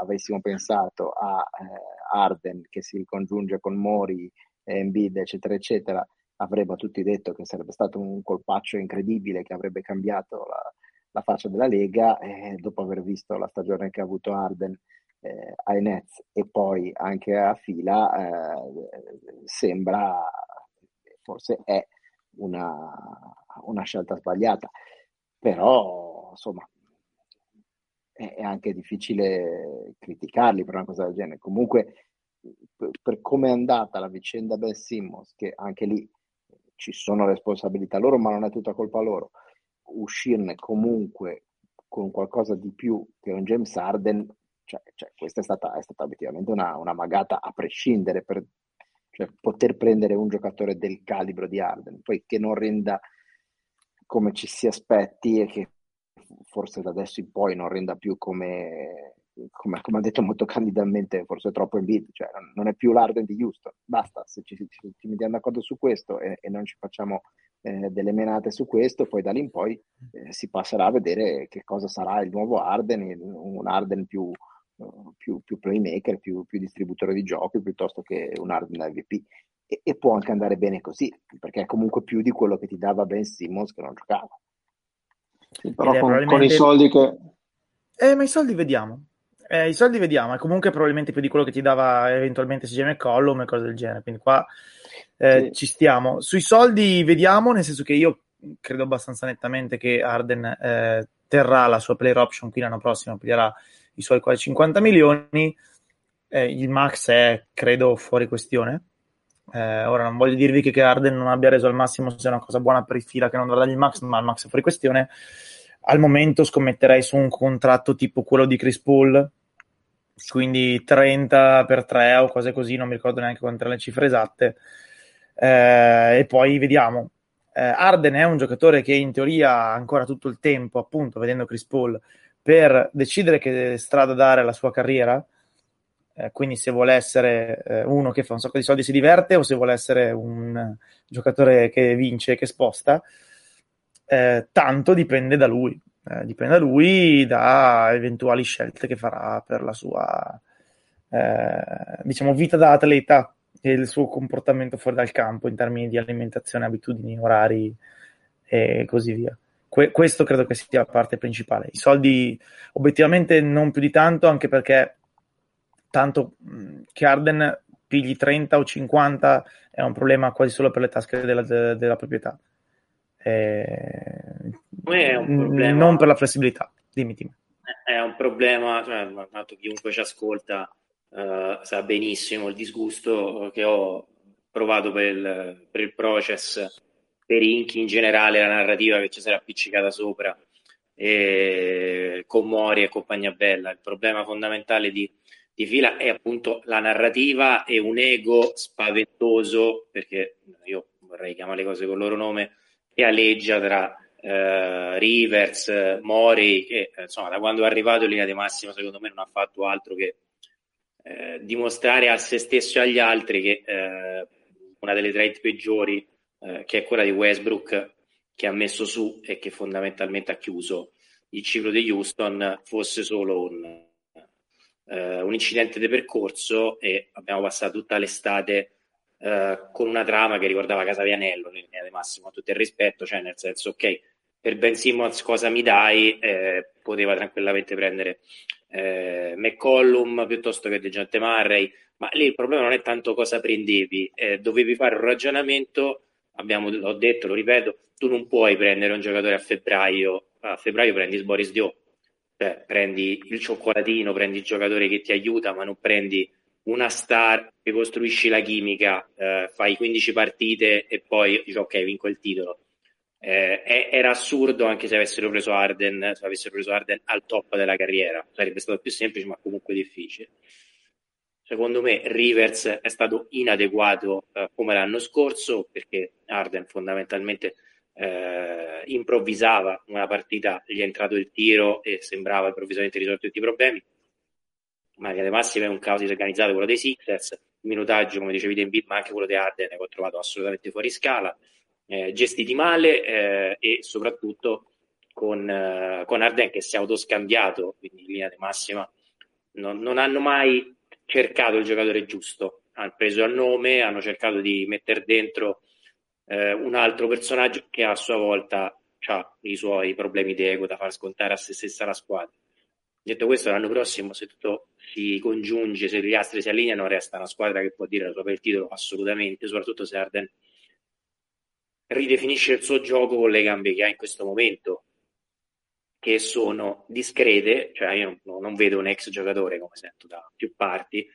[SPEAKER 3] avessimo pensato a eh, Arden che si ricongiunge con Mori, Embiid, eccetera, eccetera, avremmo tutti detto che sarebbe stato un colpaccio incredibile che avrebbe cambiato la, la faccia della Lega e dopo aver visto la stagione che ha avuto Arden eh, ai Nets e poi anche a fila eh, sembra forse è una, una, scelta sbagliata. Però insomma è, è, anche difficile criticarli per una cosa del genere. Comunque per, come è andata la vicenda Ben Simmons che anche lì ci sono responsabilità loro ma non è tutta colpa loro. Uscirne comunque con qualcosa di più che un James Arden cioè, cioè, questa è stata, è stata obiettivamente una, una, magata a prescindere per cioè, poter prendere un giocatore del calibro di Arden, poi che non renda come ci si aspetti e che forse da adesso in poi non renda più come, come, come ha detto molto candidamente, forse troppo in beat, cioè non è più l'Arden di Houston, basta, se ci, ci, ci mettiamo d'accordo su questo e, e non ci facciamo eh, delle menate su questo, poi da lì in poi eh, si passerà a vedere che cosa sarà il nuovo Arden, un Arden più, più, più playmaker, più, più, distributore di giochi piuttosto che un Arden MVP. E, e, può anche andare bene così, perché è comunque più di quello che ti dava Ben Simmons che non giocava.
[SPEAKER 5] Sì, però con, probabilmente... con, i soldi che...
[SPEAKER 1] Eh, ma i soldi vediamo. Eh, I soldi vediamo, è comunque probabilmente più di quello che ti dava eventualmente CJ McCollum e cose del genere, quindi qua eh, sì. ci stiamo. Sui soldi vediamo, nel senso che io credo abbastanza nettamente che Arden eh, terrà la sua player option qui l'anno prossimo, piglierà i suoi quasi 50 milioni. Eh, il max è, credo, fuori questione. Eh, ora non voglio dirvi che, Arden non abbia reso al massimo sia una cosa buona per il fila che non darà il max, ma il max è fuori questione. Al momento scommetterei su un contratto tipo quello di Chris Paul, quindi 30 per 3 o cose così, non mi ricordo neanche quante le cifre esatte. Eh, e poi vediamo. Eh, Arden è un giocatore che in teoria ha ancora tutto il tempo, appunto, vedendo Chris Paul, per decidere che strada dare alla sua carriera. Eh, quindi se vuole essere eh, uno che fa un sacco di soldi e si diverte o se vuole essere un giocatore che vince che sposta, eh, tanto dipende da lui. Eh, dipende da lui, da eventuali scelte che farà per la sua eh, diciamo, vita da atleta e il suo comportamento fuori dal campo in termini di alimentazione, abitudini, orari e così via que- questo credo che sia la parte principale. I soldi obiettivamente non più di tanto, anche perché tanto che Arden pigli 30 o 50 è un problema quasi solo per le tasche della, de- della proprietà. Eh, problema... Non per la flessibilità, dimmi, dimmi.
[SPEAKER 4] È un problema, cioè, chiunque ci ascolta uh, sa benissimo il disgusto che ho provato per il, per il process per Inchi in generale la narrativa che ci sarà appiccicata sopra e con Mori e compagnia bella. Il problema fondamentale di, di Fila è appunto la narrativa e un ego spaventoso, perché io vorrei chiamare le cose con il loro nome, che aleggia tra eh, Rivers, Mori, che insomma da quando è arrivato in linea di massima secondo me non ha fatto altro che eh, dimostrare a se stesso e agli altri che eh, una delle trade peggiori eh, che è quella di Westbrook che ha messo su e che fondamentalmente ha chiuso il ciclo di Houston fosse solo un, eh, un incidente di percorso e abbiamo passato tutta l'estate eh, con una trama che riguardava Casa Vianello nel linea di massimo, tutto il rispetto, cioè nel senso ok, per Ben Simmons cosa mi dai? Eh, poteva tranquillamente prendere eh, McCollum piuttosto che Dejante Murray, ma lì il problema non è tanto cosa prendevi, eh, dovevi fare un ragionamento abbiamo, l'ho detto, lo ripeto, tu non puoi prendere un giocatore a febbraio, a febbraio prendi Boris Dio, cioè prendi il cioccolatino, prendi il giocatore che ti aiuta, ma non prendi una star, ricostruisci la chimica, eh, fai 15 partite e poi dici ok, vinco il titolo. Eh, era assurdo anche se avessero preso Arden, se avessero preso Arden al top della carriera, sarebbe stato più semplice, ma comunque difficile. Secondo me Rivers è stato inadeguato eh, come l'anno scorso perché Arden fondamentalmente eh, improvvisava una partita, gli è entrato il tiro e sembrava improvvisamente risolto tutti i problemi. Ma che massimo è un caos disorganizzato quello dei Sixers, minutaggio come dicevi Embiid, ma anche quello di Arden che ho trovato assolutamente fuori scala, eh, gestiti male eh, e soprattutto con, eh, con Arden che si è autoscambiato, quindi in linea di massima non, non hanno mai cercato il giocatore giusto, hanno preso il nome, hanno cercato di mettere dentro eh, un altro personaggio che a sua volta ha i suoi problemi di ego da far scontare a se stessa la squadra. Detto questo, l'anno prossimo, se tutto si congiunge, se gli astri si allineano, resta una squadra che può dire la sua per il titolo assolutamente, soprattutto se Arden ridefinisce il suo gioco con le gambe che ha in questo momento, che sono discrete, cioè io non, non vedo un ex giocatore come sento da più parti,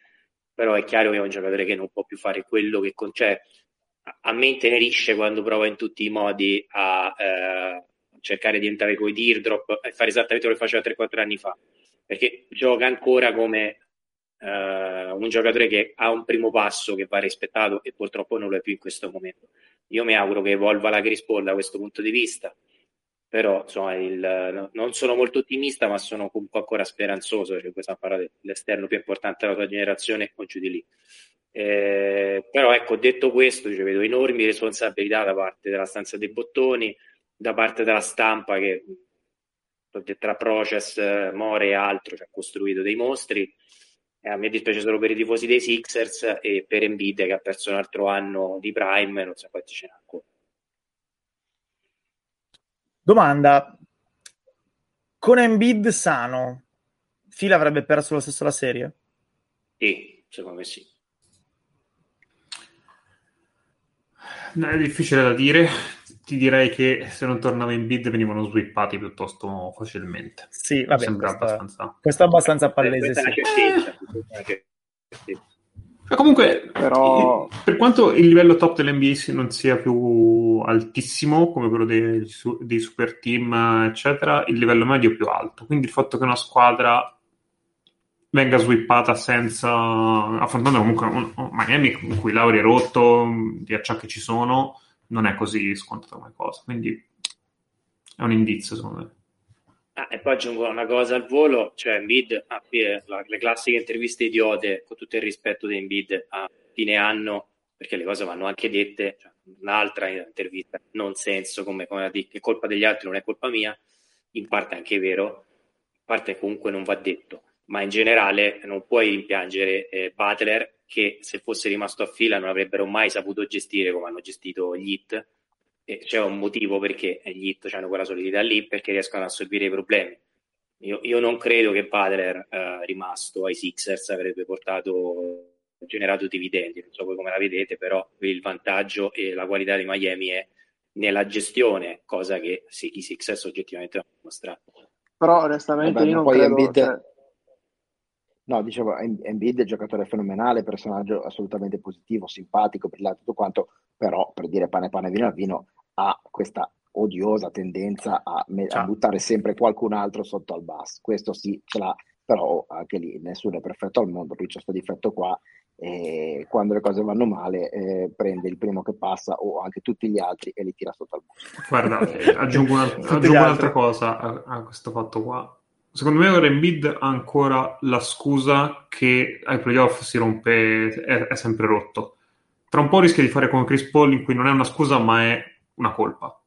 [SPEAKER 4] però è chiaro che è un giocatore che non può più fare quello che con, cioè, a me intenerisce quando prova in tutti i modi a eh, cercare di entrare con i teardrop e fare esattamente quello che faceva 3-4 anni fa, perché gioca ancora come eh, un giocatore che ha un primo passo che va rispettato e purtroppo non lo è più in questo momento. Io mi auguro che evolva la Chris Paul da questo punto di vista, però insomma, il, non sono molto ottimista, ma sono comunque ancora speranzoso, perché questa parlare dell'esterno più importante della tua generazione o giù di lì. Eh, però ecco, detto questo, cioè, vedo enormi responsabilità da parte della stanza dei bottoni, da parte della stampa che tra Process, More e altro ci ha costruito dei mostri. Eh, a me dispiace solo per i tifosi dei Sixers e per Embiid che ha perso un altro anno di Prime, non so quanti ce n'ha ancora.
[SPEAKER 1] Domanda: con Embiid sano, Phil avrebbe perso lo stesso la serie?
[SPEAKER 4] Sì, secondo me sì.
[SPEAKER 2] È difficile da dire. Ti direi che se non tornava in bid venivano swippati piuttosto facilmente.
[SPEAKER 1] Sì, vabbè, sembra questa, abbastanza... questo è abbastanza palese. Sì.
[SPEAKER 2] Eh. Comunque, Però... per quanto il livello top dell'NBA non sia più altissimo come quello dei, dei super team, eccetera, il livello medio è più alto. Quindi il fatto che una squadra venga swippata senza affrontando comunque un, un Miami in cui Lauri è rotto di acciacchi ci sono non è così scontato come cosa quindi è un indizio secondo me.
[SPEAKER 4] Ah, e poi aggiungo una cosa al volo cioè Embiid ah, le classiche interviste idiote con tutto il rispetto di Embiid a fine anno perché le cose vanno anche dette cioè, un'altra intervista non senso come, come la che colpa degli altri non è colpa mia in parte anche vero in parte comunque non va detto ma in generale non puoi rimpiangere eh, Butler che se fosse rimasto a fila non avrebbero mai saputo gestire come hanno gestito gli Hit e c'è un motivo perché gli Hit hanno quella solidità lì perché riescono a assorbire i problemi. Io, io non credo che Butler eh, rimasto ai Sixers avrebbe portato generato dividendi. Non so voi come la vedete però il vantaggio e la qualità di Miami è nella gestione cosa che sì, i Sixers oggettivamente hanno dimostrato.
[SPEAKER 5] Però onestamente Vabbè, io non credo Embiid... cioè
[SPEAKER 3] No, dicevo, Embiid è un giocatore fenomenale, personaggio assolutamente positivo, simpatico, brillante, tutto quanto, però per dire pane pane, vino vino, ha questa odiosa tendenza a, me- a buttare sempre qualcun altro sotto al bus. Questo sì, ce l'ha, però anche lì nessuno è perfetto al mondo, lui c'è questo difetto qua e quando le cose vanno male eh, prende il primo che passa o anche tutti gli altri e li tira sotto al bus.
[SPEAKER 2] Guarda, aggiungo, una, aggiungo un'altra cosa a, a questo fatto qua secondo me ora Embiid ha ancora la scusa che ai playoff si rompe, è, è, sempre rotto. Tra un po' rischia di fare come Chris Paul in cui non è una scusa ma è una colpa.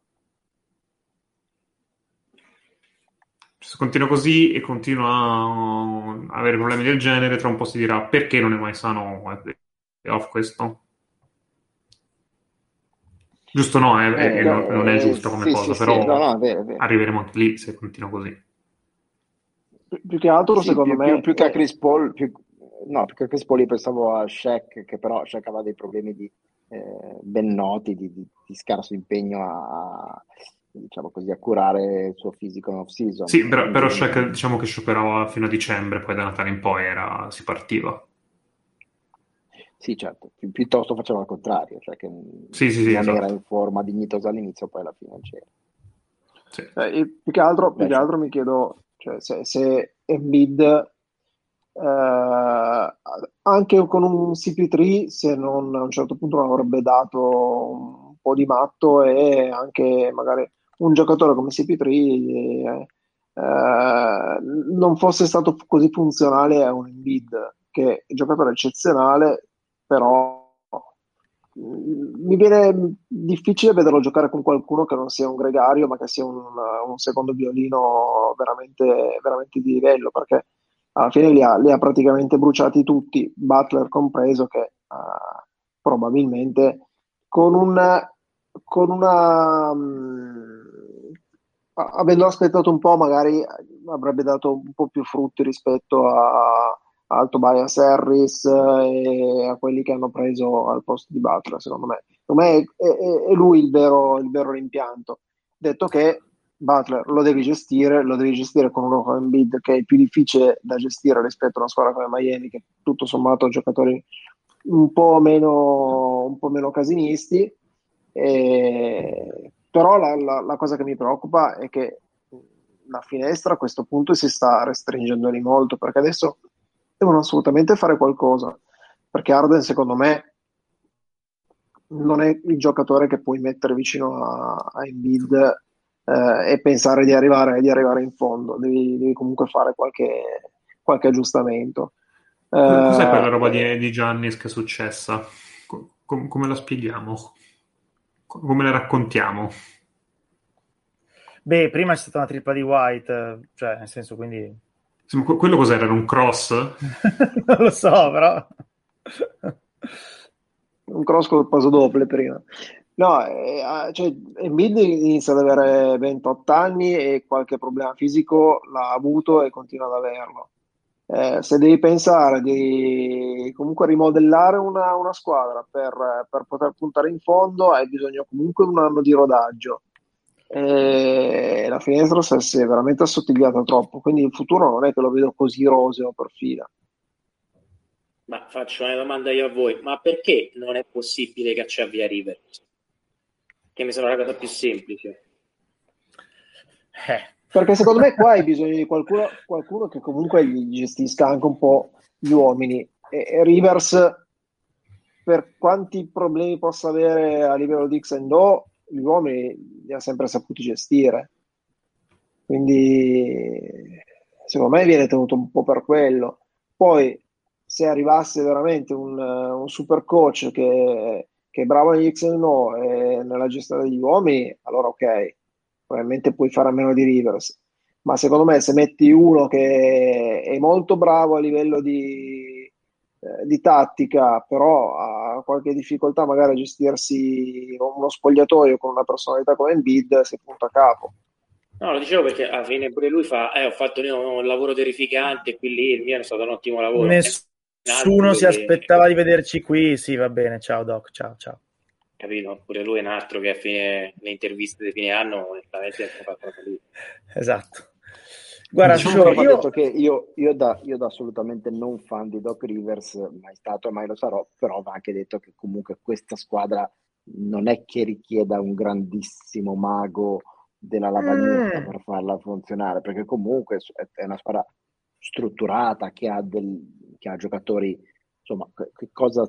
[SPEAKER 2] Se continua così e continua a avere problemi del genere, tra un po' si dirà perché non è mai sano ai playoff questo? Giusto no, è, eh, è, no, non è giusto come sì, cosa, sì, però no, no, vero, vero. arriveremo anche lì se continua così
[SPEAKER 5] più che altro sì, secondo
[SPEAKER 3] più,
[SPEAKER 5] me
[SPEAKER 3] più, più, che a Chris Paul più, no più che a Chris Paul io pensavo a Shaq che però Shaq aveva dei problemi di, eh, ben noti di, di, di, scarso impegno a diciamo così a curare il suo fisico in off season
[SPEAKER 2] sì però, però Shaq diciamo che scioperava fino a dicembre poi da Natale in poi era, si partiva
[SPEAKER 3] sì, certo, Pi- piuttosto faceva il contrario, cioè che
[SPEAKER 2] sì, sì, sì,
[SPEAKER 3] non
[SPEAKER 2] esatto.
[SPEAKER 3] era in forma dignitosa all'inizio, poi alla fine c'era.
[SPEAKER 5] Sì. Eh, più, che altro, più che altro mi chiedo cioè, se, se Embiid eh, anche con un CP3 se non a un certo punto avrebbe dato un po' di matto e anche magari un giocatore come CP3 eh, eh, non fosse stato così funzionale a un Embiid che è un giocatore eccezionale però mi viene difficile vederlo giocare con qualcuno che non sia un gregario ma che sia un, un secondo violino veramente, veramente di livello perché alla fine li ha, li ha praticamente bruciati tutti, Butler compreso, che uh, probabilmente con, un, con una... Um, avendo aspettato un po', magari avrebbe dato un po' più frutti rispetto a, a Tobias Harris e a quelli che hanno preso al posto di Butler, secondo me. Secondo me è, è, è lui il vero, il vero rimpianto. Detto che Butler lo devi gestire, lo devi gestire con uno come Embiid che è più difficile da gestire rispetto a una squadra come Miami che tutto sommato ha giocatori un po' meno, un po meno casinisti e... però la, la, la, cosa che mi preoccupa è che la finestra a questo punto si sta restringendo di molto perché adesso devono assolutamente fare qualcosa perché Arden secondo me non è il giocatore che puoi mettere vicino a, a Embiid eh, e pensare di arrivare, di arrivare, in fondo, devi, devi comunque fare qualche, qualche aggiustamento.
[SPEAKER 2] Cos'è quella roba di, eh, di Giannis che è successa? Com- come la spieghiamo? Come la raccontiamo?
[SPEAKER 1] Beh, prima è stata una tripla di White, cioè nel senso quindi...
[SPEAKER 2] quello cos'era? Era un cross?
[SPEAKER 1] non lo so, però...
[SPEAKER 5] un cross col paso doppio prima. No, eh, ah, cioè, Embiid inizia ad avere 28 anni e qualche problema fisico l'ha avuto e continua ad averlo. Eh, se devi pensare di comunque rimodellare una, una squadra per, per, poter puntare in fondo, hai bisogno comunque di un anno di rodaggio. E la finestra si è veramente assottigliata troppo, quindi il futuro non è che lo vedo così roseo per fila.
[SPEAKER 4] Ma faccio una domanda io a voi, ma perché non è possibile cacciare via Rivers? che mi sembra la cosa più semplice.
[SPEAKER 5] Eh. Perché secondo me qua hai bisogno di qualcuno, qualcuno che comunque gli gestisca anche un po' gli uomini. E, e Rivers, per quanti problemi possa avere a livello di X and O, gli uomini li ha sempre saputi gestire. Quindi secondo me viene tenuto un po' per quello. Poi se arrivasse veramente un, un super coach che che è bravo negli X e no e nella gestione degli uomini, allora ok, probabilmente puoi fare a meno di Rivers. Ma secondo me se metti uno che è molto bravo a livello di, eh, di tattica, però ha qualche difficoltà magari a gestirsi uno spogliatoio con una personalità come Embiid, si punta a capo.
[SPEAKER 4] No, lo dicevo perché alla fine pure lui fa, eh, ho fatto io un lavoro terrificante, qui lì il mio è stato un ottimo lavoro.
[SPEAKER 1] Ness- Nessuno si aspettava di vederci qui. Sì, va bene. Ciao, Doc. Ciao, ciao.
[SPEAKER 4] Capito? Pure lui è un altro che a fine le interviste di fine anno onestamente ha fatto lì.
[SPEAKER 1] Esatto. Guarda,
[SPEAKER 3] diciamo io... detto che io, io, da, io, da, assolutamente non fan di Doc Rivers, mai stato e mai lo sarò, però va anche detto che comunque questa squadra non è che richieda un grandissimo mago della lavagnetta mm. per farla funzionare, perché comunque è una squadra strutturata che ha del, che ha giocatori, insomma, che cosa,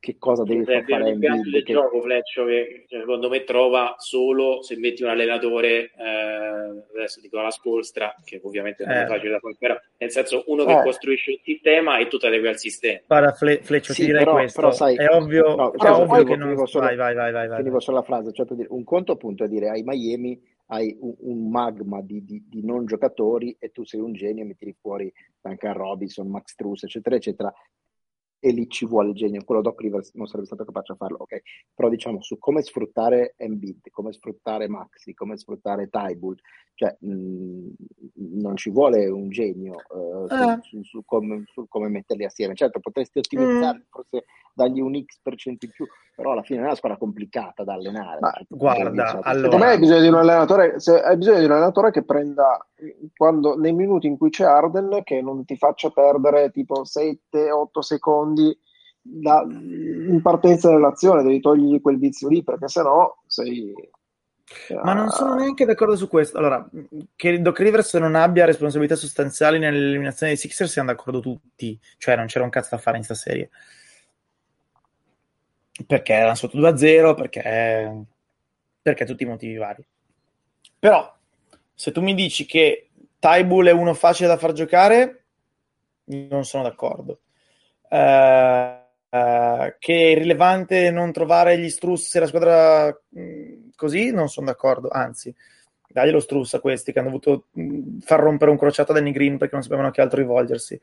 [SPEAKER 3] che cosa deve fare fare
[SPEAKER 4] Embiid? Del che... gioco, Fleccio, che cioè, secondo me trova solo se metti un allenatore, eh, adesso dico la spolstra, che ovviamente non è eh. facile da fare, però nel senso uno che eh. costruisce un sistema e tu ti adegui al sistema.
[SPEAKER 1] Guarda, Fle- Fleccio, sì, ti direi però, questo, però, sai, è ovvio, no, è ovvio che non...
[SPEAKER 3] Solo, vai, vai, vai, vai, vai. Finivo solo la frase, cioè per dire, un conto appunto è dire ai Miami hai un, un magma di, di, di, non giocatori e tu sei un genio e mi tiri fuori Duncan Robinson, Max Truss, eccetera, eccetera, e lì ci vuole il genio, quello Doc Rivers non sarebbe stato capace a farlo, ok? Però diciamo su come sfruttare Embiid, come sfruttare Maxi, come sfruttare Tybull, cioè mh, non ci vuole un genio uh, eh. su, su, su, come, su, come, metterli assieme. Certo, potresti ottimizzare, mm. forse dargli un X% in più, però alla fine è una squadra complicata da allenare. Ma,
[SPEAKER 1] guarda, allora...
[SPEAKER 5] secondo me hai bisogno di un allenatore, se, hai bisogno di un allenatore che prenda quando, nei minuti in cui c'è Arden che non ti faccia perdere tipo 7-8 secondi da, in partenza dell'azione, devi togliergli quel vizio lì perché sennò sei
[SPEAKER 1] Ma non sono neanche d'accordo su questo. Allora, che Doc Rivers non abbia responsabilità sostanziali nell'eliminazione dei Sixers siamo d'accordo tutti. Cioè, non c'era un cazzo da fare in questa serie. Perché erano sotto 2-0, perché... perché tutti i motivi vari. Però, se tu mi dici che Tybull è uno facile da far giocare, non sono d'accordo. Uh, uh, che è irrilevante non trovare gli Struss se la squadra mh, mm, così, non sono d'accordo. Anzi, dagli lo Struss a questi che hanno dovuto mh, mm, far rompere un crociato a Danny Green perché non sapevano a che altro rivolgersi.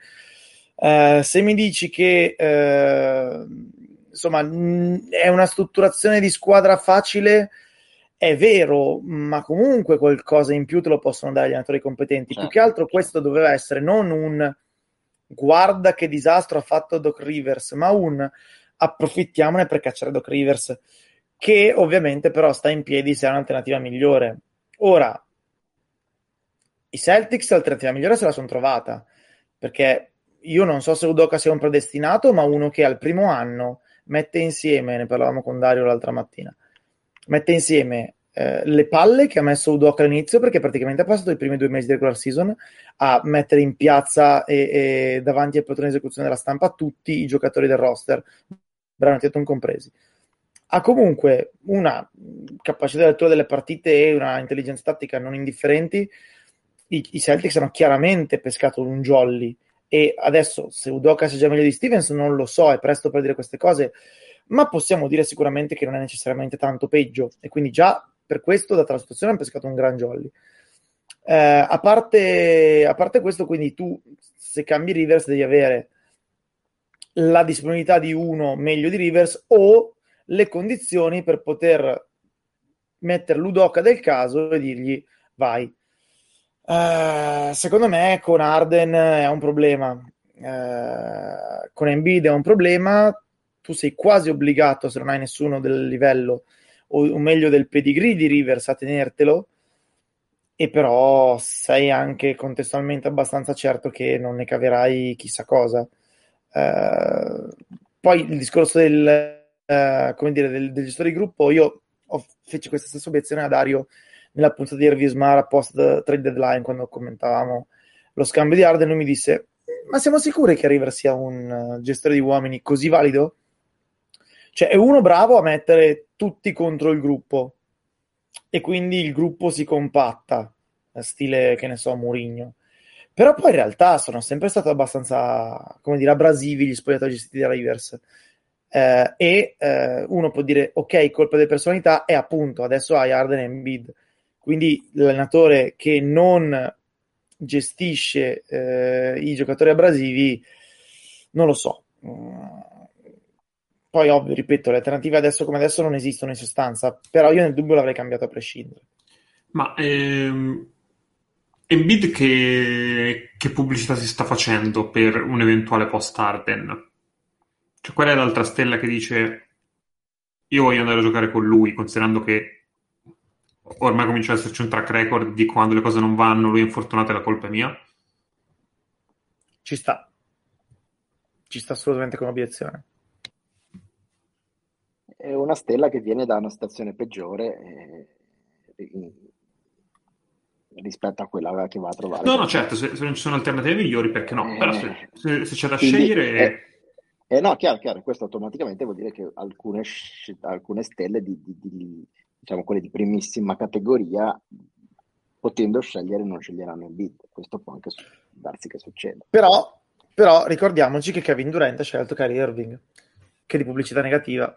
[SPEAKER 1] Uh, se mi dici che insomma mh, è una strutturazione di squadra facile è vero, ma comunque qualcosa in più te lo possono dare gli allenatori competenti. Certo. Più che altro questo doveva essere non un guarda che disastro ha fatto Doc Rivers, ma un approfittiamone per cacciare Doc Rivers, che ovviamente però sta in piedi se è un'alternativa migliore. Ora, i Celtics l'alternativa migliore se la sono trovata, perché io non so se Udoka sia un predestinato, ma uno che al primo anno mette insieme, ne parlavamo con Dario l'altra mattina, mette insieme eh, le palle che ha messo Udoka all'inizio perché praticamente ha passato i primi due mesi di regular season a mettere in piazza e, e davanti al patrono di esecuzione della stampa tutti i giocatori del roster, Brano Tatum compresi. Ha comunque una capacità di lettura delle partite e una intelligenza tattica non indifferenti. I, i Celtics hanno chiaramente pescato un jolly e adesso se Udoka sia già meglio di Stevens non lo so, è presto per dire queste cose ma possiamo dire sicuramente che non è necessariamente tanto peggio e quindi già per questo, data la situazione, hanno pescato un gran jolly. Eh, a, parte, a parte questo, quindi tu se cambi Rivers devi avere la disponibilità di uno meglio di Rivers o le condizioni per poter mettere l'Udoca del caso e dirgli vai. Uh, secondo me con Arden è un problema, uh, con Embiid è un problema, tu sei quasi obbligato, se non hai nessuno del livello, o, o meglio del pedigree di Rivers, a tenertelo, e però sei anche contestualmente abbastanza certo che non ne caverai chissà cosa. Uh, poi il discorso del, uh, come dire, del, del, gestore di gruppo, io ho, feci questa stessa obiezione a Dario nella puntata di Review Smart post trade deadline quando commentavamo lo scambio di Arden, lui mi disse ma siamo sicuri che River sia un uh, gestore di uomini così valido? Cioè, è uno bravo a mettere tutti contro il gruppo e quindi il gruppo si compatta, stile, che ne so, Murigno. Però poi in realtà sono sempre stati abbastanza, come dire, abrasivi gli spogliatori gestiti da Rivers. Eh, e eh, uno può dire, ok, colpa delle personalità, e appunto adesso hai Arden e Embiid. Quindi l'allenatore che non gestisce eh, i giocatori abrasivi, non lo so. Mm poi, ovvio, ripeto, le alternative adesso come adesso non esistono in sostanza, però io nel dubbio l'avrei cambiato a prescindere.
[SPEAKER 2] Ma ehm, Embiid che, che pubblicità si sta facendo per un eventuale post Arden? Cioè, qual è l'altra stella che dice io voglio andare a giocare con lui, considerando che ormai comincia ad esserci un track record di quando le cose non vanno, lui è infortunato e la colpa è mia?
[SPEAKER 1] Ci sta. Ci sta assolutamente come obiezione
[SPEAKER 3] è una stella che viene da una situazione peggiore eh, rispetto a quella che va a trovare.
[SPEAKER 2] No, no, certo, se, se non ci sono alternative migliori, perché no? Eh, Però se, se, se, c'è da quindi, scegliere...
[SPEAKER 3] Eh, eh, no, chiaro, chiaro, questo automaticamente vuol dire che alcune, alcune stelle, di, di, di, diciamo quelle di primissima categoria, potendo scegliere non sceglieranno il bid. Questo può anche darsi che succeda.
[SPEAKER 1] Però, però ricordiamoci che Kevin Durant ha scelto Kyrie Irving, che di pubblicità negativa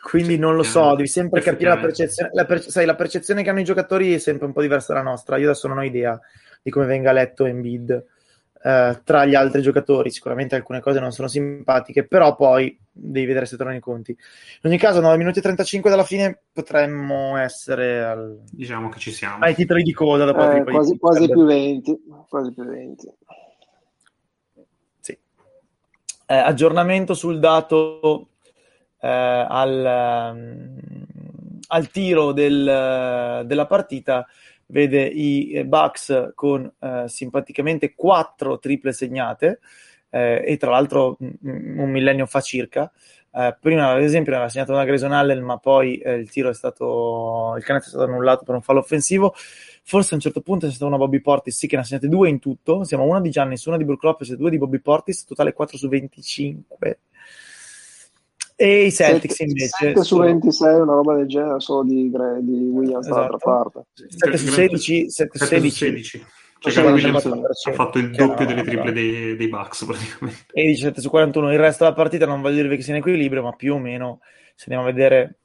[SPEAKER 1] quindi non lo so, devi sempre capire la percezione. La, perce- sai, la percezione che hanno i giocatori è sempre un po' diversa dalla nostra. Io adesso non ho idea di come venga letto Embiid eh, tra gli altri giocatori. Sicuramente alcune cose non sono simpatiche, però poi devi vedere se tornano i conti. In ogni caso, 9 minuti e 35 dalla fine potremmo essere al...
[SPEAKER 2] diciamo che ci siamo
[SPEAKER 1] ai titoli di coda. Dopo
[SPEAKER 5] eh, quasi, quasi più 20. Quasi più 20.
[SPEAKER 1] Sì. Eh, aggiornamento sul dato eh, al, um, al, tiro del, della partita vede i Bucks con eh, simpaticamente quattro triple segnate eh, e tra l'altro un millennio fa circa Eh, prima, ad esempio, aveva segnato una Grayson Allen, ma poi eh, il tiro è stato. il canestro è stato annullato per un fallo offensivo. Forse a un certo punto c'è stata una Bobby Portis, sì, che ne ha segnate due in tutto. Siamo una di Giannis, una di Brook Lopez e due di Bobby Portis, totale 4 su 25. E i Celtics 7, invece.
[SPEAKER 5] 7 su 26, una roba del genere, solo di, di Williams esatto. dall'altra parte.
[SPEAKER 1] 7 su 16, 7 su 16. 16.
[SPEAKER 2] Cioè, cioè Williams ha fatto il doppio delle triple dei, dei Bucks praticamente.
[SPEAKER 1] E 17 su 41. Il resto della partita non voglio dirvi che sia in equilibrio, ma più o meno, se andiamo a vedere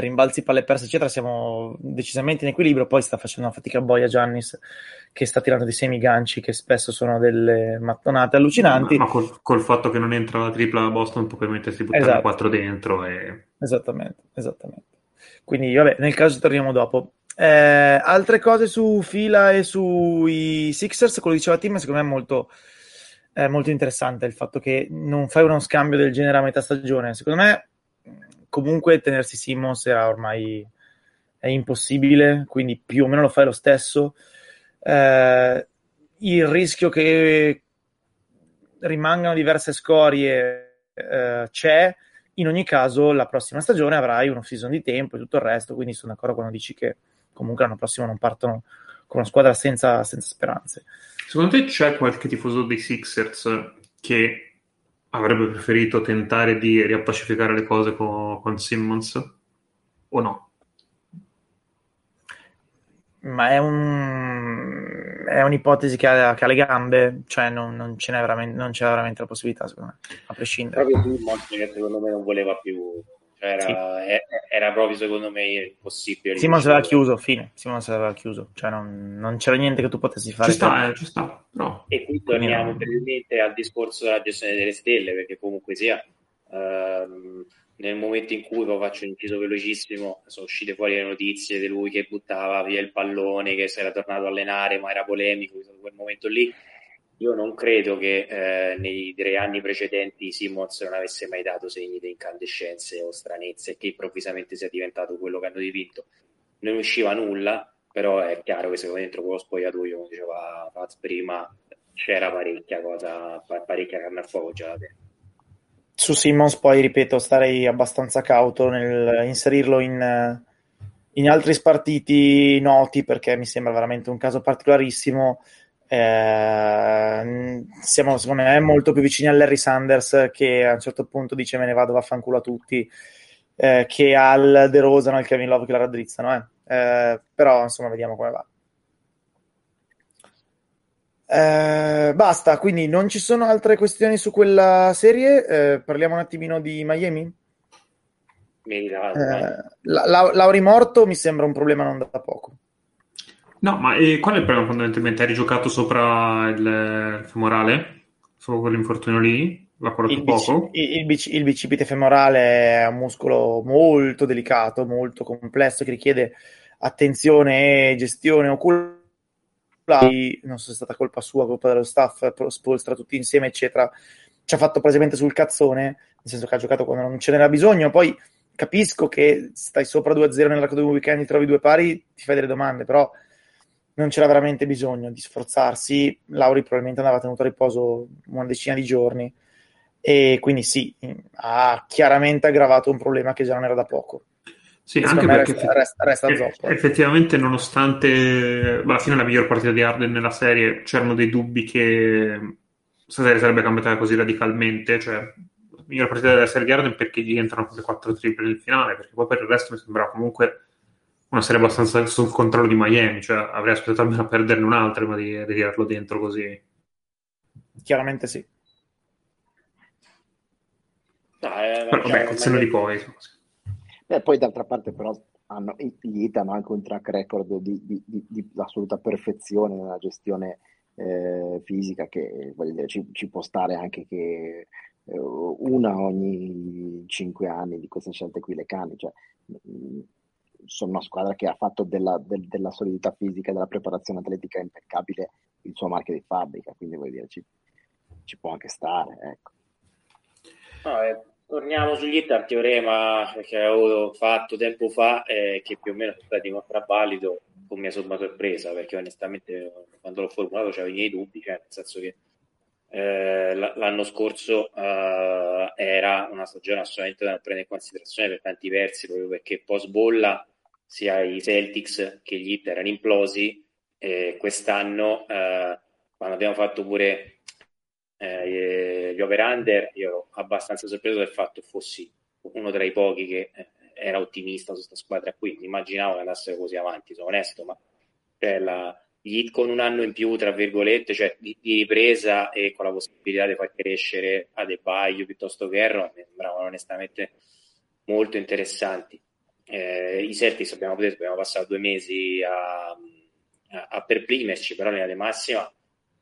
[SPEAKER 1] rimbalzi, palle perse, eccetera, siamo decisamente in equilibrio. Poi sta facendo una fatica boia Giannis, che sta tirando dei semi ganci che spesso sono delle mattonate allucinanti.
[SPEAKER 2] Ma, ma col, col, fatto che non entra la tripla a Boston, può permettersi di buttare esatto. 4 dentro. E...
[SPEAKER 1] Esattamente, esattamente. Quindi, vabbè, nel caso ci torniamo dopo. Eh, altre cose su fila e sui Sixers, quello che diceva Tim, secondo me è molto, è molto interessante il fatto che non fai uno scambio del genere a metà stagione. Secondo me, comunque, tenersi Simmons era ormai è impossibile, quindi più o meno lo fai lo stesso. Eh, il rischio che rimangano diverse scorie eh, c'è. In ogni caso, la prossima stagione avrai uno season di tempo e tutto il resto, quindi sono d'accordo quando dici che comunque l'anno prossimo non partono con una squadra senza, senza speranze.
[SPEAKER 2] Secondo te c'è qualche tifoso dei Sixers che avrebbe preferito tentare di riappacificare le cose con, con Simmons o no?
[SPEAKER 1] Ma è, un, è un'ipotesi che ha, che ha, le gambe, cioè non, non, ce n'è veramente, non c'è veramente la possibilità, secondo me, a prescindere.
[SPEAKER 4] Proprio Simmons che secondo me non voleva più era, sì. era, proprio secondo me impossibile.
[SPEAKER 1] Simons aveva chiuso, fine. Simons aveva chiuso, cioè non, non, c'era niente che tu potessi fare.
[SPEAKER 2] Ci sta, eh, ci sta. No.
[SPEAKER 4] E qui torniamo no. brevemente al discorso della gestione delle stelle, perché comunque sia ehm, nel momento in cui poi faccio un inciso velocissimo, sono uscite fuori le notizie di lui che buttava via il pallone, che si era tornato a allenare, ma era polemico in quel momento lì io non credo che eh, nei tre anni precedenti Simmons non avesse mai dato segni di incandescenze o stranezze e che improvvisamente sia diventato quello che hanno dipinto. Non usciva nulla, però è chiaro che secondo me dentro quello spogliatoio, come diceva Faz prima, c'era parecchia cosa, parecchia carne al fuoco già da te.
[SPEAKER 1] Su Simmons poi, ripeto, starei abbastanza cauto nel inserirlo in, in altri spartiti noti perché mi sembra veramente un caso particolarissimo eh, siamo secondo me molto più vicini a Larry Sanders che a un certo punto dice me ne vado vaffanculo a tutti. Eh, che al De Rosa al Kevin Love che la raddrizzano eh. eh. però insomma vediamo come va. Eh, basta quindi non ci sono altre questioni su quella serie? Eh, parliamo un attimino di Miami? La, la, Lauri morto mi sembra un problema non da poco
[SPEAKER 2] No, ma e qual è il problema fondamentalmente? Hai rigiocato sopra il femorale? Solo quell'infortunio lì? L'ha curato poco?
[SPEAKER 1] il, il, bic- il bicipite femorale è un muscolo molto delicato, molto complesso, che richiede attenzione e gestione oculare. Non so se è stata colpa sua, colpa dello staff, spolstra tutti insieme, eccetera. Ci ha fatto praticamente sul cazzone, nel senso che ha giocato quando non ce n'era bisogno. Poi capisco che stai sopra 2-0 nell'arco di un weekend, ti trovi due pari, ti fai delle domande, però non c'era veramente bisogno di sforzarsi. Lauri probabilmente andava tenuto a riposo una decina di giorni e quindi sì, ha chiaramente aggravato un problema che già non era da poco.
[SPEAKER 2] Sì, anche perché resta, resta, resta eff- zoppo, effettivamente, nonostante alla fine la miglior partita di Arden nella serie, c'erano dei dubbi che questa serie sarebbe cambiata così radicalmente. Cioè, la miglior partita della serie di Arden perché gli entrano quelle quattro triple nel finale, perché poi per il resto mi sembrava comunque una serie abbastanza sul controllo di Miami, cioè avrei aspettato almeno a perderne un'altra prima di, di tirarlo dentro così.
[SPEAKER 1] Chiaramente sì.
[SPEAKER 4] No, eh,
[SPEAKER 2] però, vabbè, col senno di poi.
[SPEAKER 3] Beh, poi d'altra parte però hanno, gli Heat hanno anche un track record di, di, di, di assoluta perfezione nella gestione eh, fisica che dire, ci, ci, può stare anche che eh, una ogni cinque anni di queste scelte qui le cani. Cioè, sono una squadra che ha fatto della, del, della solidità fisica e della preparazione atletica impeccabile il suo marchio di fabbrica, quindi vuol dire ci, ci può anche stare. Ecco.
[SPEAKER 4] No, eh, torniamo sugli hit al teorema che avevo fatto tempo fa e eh, che più o meno sono stati contravvalido con mia somma sorpresa perché onestamente quando l'ho formulato c'avevo i miei dubbi, cioè nel senso che eh, l'anno scorso eh, era una stagione assolutamente da prendere in considerazione per tanti versi, proprio perché post bolla sia i Celtics che gli Heat erano implosi e quest'anno eh, quando abbiamo fatto pure eh, gli over-under io ero abbastanza sorpreso del fatto che fossi uno tra i pochi che eh, era ottimista su questa squadra qui, immaginavo che andasse così avanti, sono onesto, ma cioè, la, gli hit con un anno in più, tra virgolette, cioè di, di ripresa e con la possibilità di far crescere Adebayo piuttosto che Erro, mi sembravano onestamente molto interessanti. Eh, I Celtics abbiamo, detto, abbiamo passato due mesi a, a, a perprimerci, però linea di massima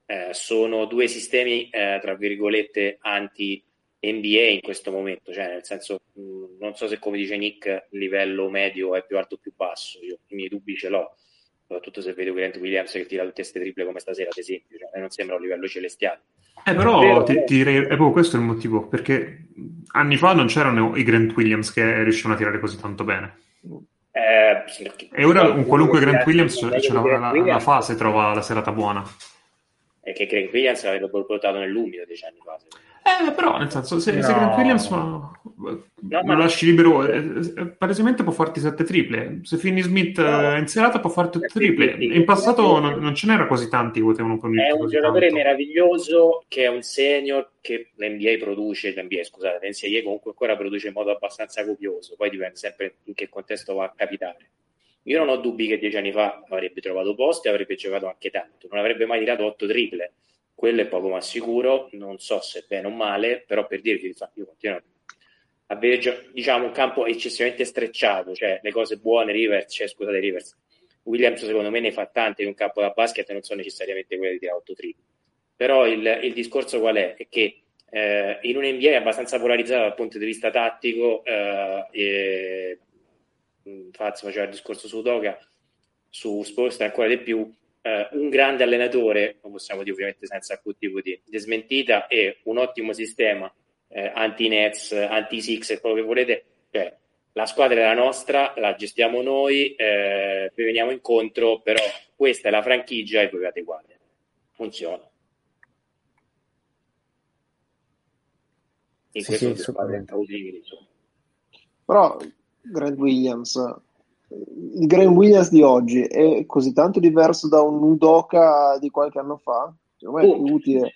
[SPEAKER 4] eh, sono due sistemi, eh, tra virgolette, anti NBA in questo momento, cioè nel senso mh, non so se come dice Nick il livello medio è più alto o più basso, io i miei dubbi ce l'ho, soprattutto se vedo Grant Williams che tira tutte queste triple come stasera ad esempio, cioè, non sembra un livello celestiale.
[SPEAKER 2] Eh, però ti, ti direi, è proprio questo il motivo, perché anni fa non c'erano i Grant Williams che riuscivano a tirare così tanto bene. Eh, e ora un qualunque Grant Williams c'è la, la, la, fase trova la serata buona.
[SPEAKER 4] E che Grant Williams l'aveva portato nell'umido dieci anni fa.
[SPEAKER 2] Eh, però, nel senso, se, no. se Grant Williams ma, no, lo ma... lasci libero, eh, eh, palesemente può farti sette triple. Se Finney Smith no. in serata può farti tutte triple. In passato non, non, ce n'era così tanti che potevano
[SPEAKER 4] permettere. È un giocatore tanto. meraviglioso che è un senior che l'NBA produce, l'NBA scusate, l'NCAA comunque ancora produce in modo abbastanza copioso, poi dipende sempre in che contesto va a capitare. Io non ho dubbi che dieci anni fa avrebbe trovato posti e avrebbe giocato anche tanto, non avrebbe mai tirato otto triple quello è poco ma sicuro, non so se bene o male, però per dirvi, io continuo a vedere diciamo, un campo eccessivamente strecciato, cioè le cose buone, Rivers, cioè, scusate Rivers, Williams secondo me ne fa tante in un campo da basket e non sono necessariamente quelle di tirare 8 triple. Però il, il, discorso qual è? È che eh, in un NBA abbastanza polarizzato dal punto di vista tattico, eh, e, Fazio faceva il discorso su Doga, su Spurs ancora di più, eh, un grande allenatore, lo possiamo dire ovviamente senza alcun tipo di, di smentita, e un ottimo sistema eh, anti-Nets, anti-Six, quello che volete, cioè, la squadra è la nostra, la gestiamo noi, eh, vi veniamo incontro, però questa è la franchigia e voi adeguate. Funziona.
[SPEAKER 5] In sì, questo sì, utili, Però Grant Williams il Graham Williams di oggi è così tanto diverso da un Udoka di qualche anno fa? Secondo me è più utile.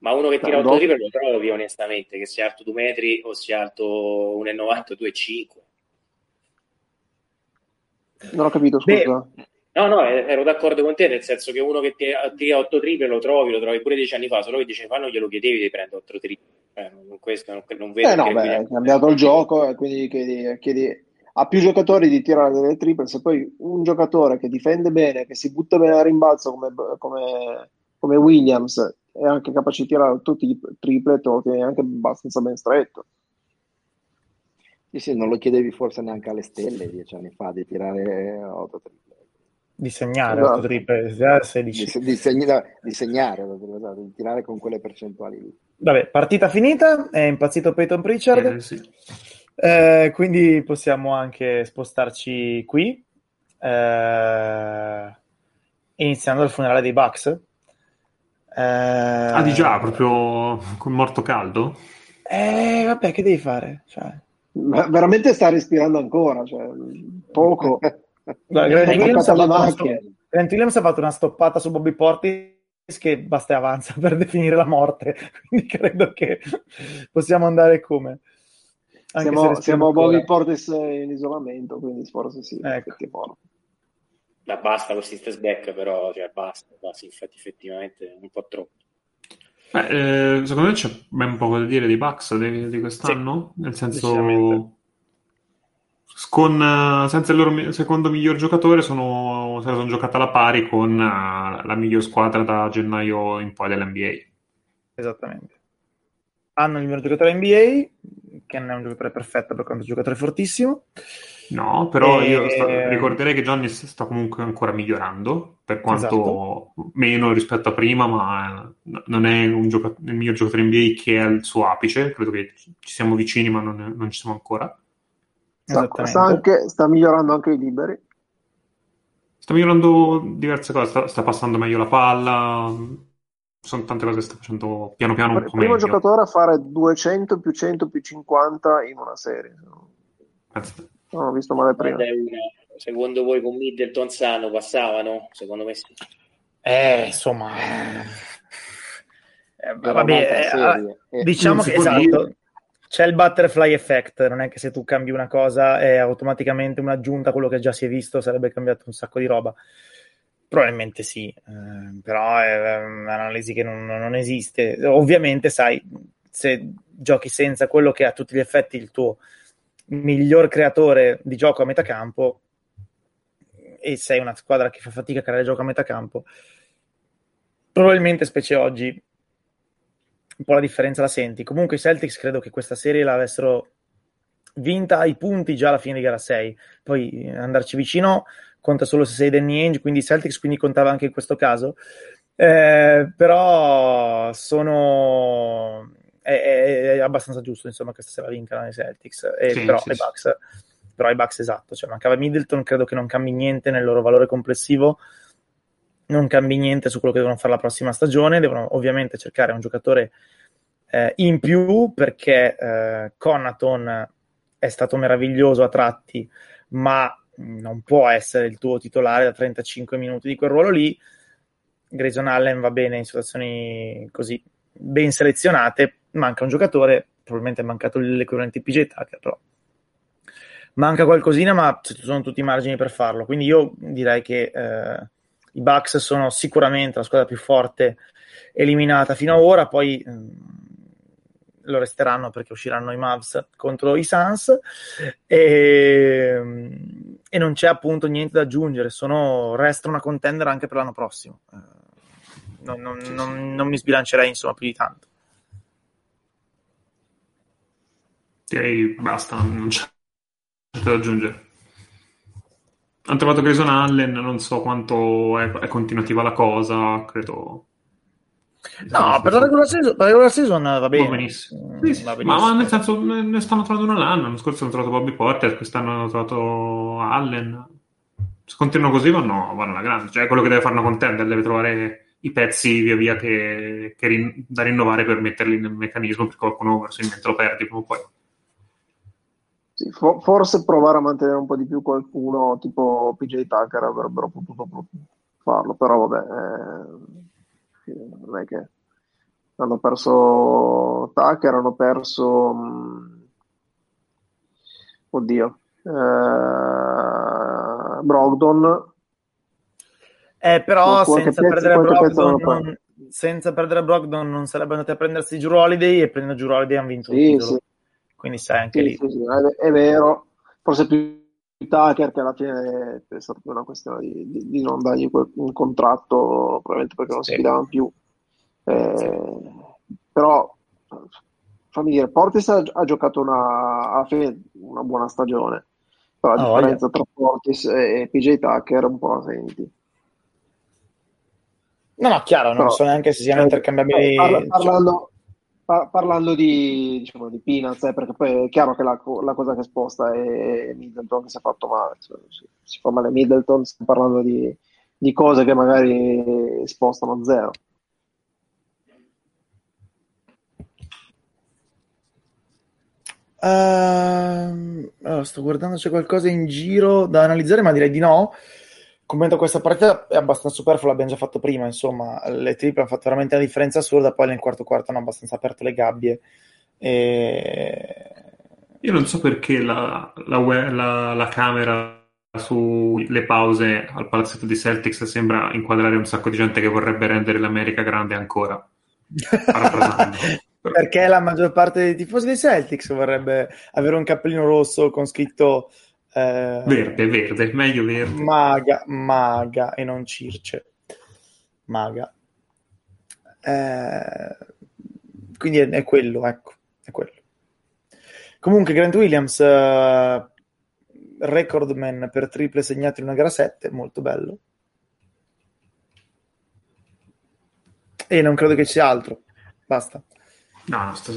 [SPEAKER 4] Ma uno che tira 8 triple lo trovi onestamente, che sia alto 2 metri o sia alto 1,90 2,5.
[SPEAKER 5] Non ho capito, scusa. Beh,
[SPEAKER 4] no, no, ero d'accordo con te, nel senso che uno che tira 8 triple lo trovi, lo trovi pure 10 anni fa, solo che 10 anni fa non glielo chiedevi di prendere 8 triple. Eh, questo, non, non vedo.
[SPEAKER 5] Eh no, beh, è cambiato il gioco e quindi chiedi, chiedi ha più giocatori di tirare delle triple, se poi un giocatore che difende bene, che si butta bene a rimbalzo come, come, come Williams è anche capace di tirare tutti i triple, te lo tieni anche abbastanza ben stretto.
[SPEAKER 3] Sì, sì, non lo chiedevi forse neanche alle stelle dieci anni fa di tirare 8 triple.
[SPEAKER 1] Di segnare esatto. 8 triple, 16.
[SPEAKER 3] Di, di, segna, di segnare, esatto, di tirare con quelle percentuali lì.
[SPEAKER 1] Vabbè, partita finita, è impazzito Peyton Pritchard. Eh, sì. Eh, quindi possiamo anche spostarci qui, eh, iniziando il funerale dei Bucks.
[SPEAKER 2] Eh, ah, di già, proprio con morto caldo?
[SPEAKER 1] Eh, vabbè, che devi fare? Cioè...
[SPEAKER 5] veramente sta respirando ancora, cioè, poco.
[SPEAKER 1] Grant, Williams Grant Williams ha fatto una stoppata su Bobby Portis che basta e avanza per definire la morte, quindi credo che possiamo andare come.
[SPEAKER 5] Anche siamo, siamo a Bobby Portis in isolamento, quindi forse sì.
[SPEAKER 4] Ecco. Ma basta questi stess back, però, cioè, basta, basta infatti, effettivamente un po' troppo.
[SPEAKER 2] Beh, eh, secondo me c'è ben poco da dire di Bucks di, di quest'anno, sì, nel senso con, senza il loro secondo miglior giocatore sono, sono giocata alla pari con uh, la miglior squadra da gennaio in poi dell'NBA.
[SPEAKER 1] Esattamente. Hanno il miglior giocatore NBA, che non è un giocatore perfetto per quanto è un giocatore fortissimo.
[SPEAKER 2] No, però e... io sta, ricorderei che Giannis sta comunque ancora migliorando, per quanto esatto. meno rispetto a prima, ma non è gioca- il miglior giocatore NBA che è al suo apice, credo che ci siamo vicini ma non, non ci siamo ancora.
[SPEAKER 5] Sta, sta, anche, sta, migliorando anche i liberi.
[SPEAKER 2] Sta migliorando diverse cose, sta, sta passando meglio la palla, sono tante cose che sta facendo piano piano un po'
[SPEAKER 5] Primo
[SPEAKER 2] meglio.
[SPEAKER 5] giocatore a fare 200 più 100 più 50 in una serie.
[SPEAKER 2] Penso-
[SPEAKER 5] Non ho visto male prima.
[SPEAKER 4] Secondo voi con Middleton sano passavano? Secondo me sì.
[SPEAKER 1] Eh, insomma, eh,
[SPEAKER 3] Era
[SPEAKER 1] vabbè,
[SPEAKER 3] un'altra
[SPEAKER 1] eh,
[SPEAKER 3] serie. E-
[SPEAKER 1] diciamo che esatto, c'è il butterfly effect, non è che se tu cambi una cosa è automaticamente un'aggiunta a quello che già si è visto, sarebbe cambiato un sacco di roba. Probabilmente sì, eh, però è un'analisi che non, non esiste. Ovviamente, sai, se giochi senza quello che a tutti gli effetti il tuo miglior creatore di gioco a metà campo e sei una squadra che fa fatica a creare gioco a metà campo, probabilmente, specie oggi, un po' la differenza la senti. Comunque i Celtics credo che questa serie l'avessero vinta ai punti già alla fine di gara 6. Poi eh, andarci vicino conta solo se sei Danny Ainge, quindi Celtics quindi contava anche in questo caso. Eh, però sono è, è- è abbastanza giusto insomma che stasera vincano i Celtics e
[SPEAKER 2] Sì,
[SPEAKER 1] però,
[SPEAKER 2] sì,
[SPEAKER 1] i
[SPEAKER 2] sì.
[SPEAKER 1] Bucks, però i Bucks esatto cioè mancava Middleton credo che non cambi niente nel loro valore complessivo non cambi niente su quello che devono fare la prossima stagione devono ovviamente cercare un giocatore eh, in più perché eh, Conaton è stato meraviglioso a tratti ma non può essere il tuo titolare da 35 minuti di quel ruolo lì Grayson Allen va bene in situazioni così ben selezionate, manca un giocatore, probabilmente è mancato l'equivalente PJ Tucker, però manca qualcosina, ma ci sono tutti i margini per farlo. Quindi io direi che eh, i Bucks sono sicuramente la squadra più forte eliminata fino ad ora, poi ehm, lo resteranno perché usciranno i Mavs contro i Suns e, e non c'è appunto niente da aggiungere, sono, resta una contender anche per l'anno prossimo. Eh, non, non-
[SPEAKER 2] Sì, sì.
[SPEAKER 1] non- non mi sbilancerei insomma più di tanto.
[SPEAKER 2] Direi basta, non c'è niente da aggiungere. Hanno trovato Grayson Allen, non so quanto è, è continuativa la cosa, credo.
[SPEAKER 1] No, per la regular season, per la regular season va bene.
[SPEAKER 2] Va benissimo.
[SPEAKER 1] Mm,
[SPEAKER 2] Sì, sì,
[SPEAKER 1] va
[SPEAKER 2] Ma,
[SPEAKER 1] benissimo.
[SPEAKER 2] ma nel senso ne, ne stanno trovando uno l'anno. L'anno scorso hanno trovato Bobby Porter, quest'anno hanno trovato Allen. Se continuano così vanno, vanno alla grande. Cioè, quello che deve fare una contender, deve trovare i pezzi via via che, che rin- da rinnovare per metterli nel meccanismo, perché qualcuno probabilmente lo perdi prima o poi.
[SPEAKER 5] Sì, fo- forse provare a mantenere un po' di più qualcuno tipo PJ Tucker avrebbero potuto farlo, però vabbè, eh, non è che hanno perso Tucker, hanno perso mh, oddio eh, Brogdon
[SPEAKER 1] Eh, però senza
[SPEAKER 5] pezzo-
[SPEAKER 1] perdere Brogdon,
[SPEAKER 5] non
[SPEAKER 1] senza perdere Brogdon non sarebbe andati a prendersi Drew Holiday e prendendo Drew Holiday hanno vinto il
[SPEAKER 5] sì,
[SPEAKER 1] titolo.
[SPEAKER 5] sì,
[SPEAKER 1] Quindi sai anche
[SPEAKER 5] sì,
[SPEAKER 1] lì.
[SPEAKER 5] sì, è, è vero, forse più Tucker che alla fine è stata una questione di, di- di non dargli un contratto, probabilmente perché non si
[SPEAKER 1] Sì.
[SPEAKER 5] fidavano più. Eh, però fammi dire, Portis ha, ha giocato una, alla fine una buona stagione, però la
[SPEAKER 1] Ah,
[SPEAKER 5] differenza tra Portis e, PJ Tucker un po' la senti.
[SPEAKER 1] No, no, chiaro, non
[SPEAKER 5] Però-
[SPEAKER 1] so neanche se siano
[SPEAKER 5] eh,
[SPEAKER 1] intercambiabili.
[SPEAKER 5] eh, parla-
[SPEAKER 1] cioè,
[SPEAKER 5] par- parlando di, diciamo, di Peanuts, eh, perché poi è chiaro che la, la cosa che sposta è Middleton che si è fatto male, cioè, si, si fa male Middleton, stiamo parlando di, di cose che magari spostano zero.
[SPEAKER 1] Ehm, allora, sto guardando se c'è qualcosa in giro da analizzare, ma direi di no. Commento questa partita è abbastanza superflua, l'abbiamo già fatto prima, insomma, le trip hanno fatto veramente una differenza assurda, poi nel quarto quarto hanno abbastanza aperto le gabbie. E...
[SPEAKER 2] Io non so perché la, la, la- la camera sulle pause al palazzetto di Celtics sembra inquadrare un sacco di gente che vorrebbe rendere l'America grande ancora.
[SPEAKER 1] Perché la maggior parte dei tifosi dei Celtics vorrebbe avere un cappellino rosso con scritto eh,
[SPEAKER 2] Verde, verde, meglio verde.
[SPEAKER 1] Maga, maga e non Circe. Maga. Eh, quindi è, è quello, ecco, è quello. Comunque Grant Williams, eh, recordman per triple segnate in una gara 7, molto bello. E non credo che ci sia altro. Basta.
[SPEAKER 2] No, no, sta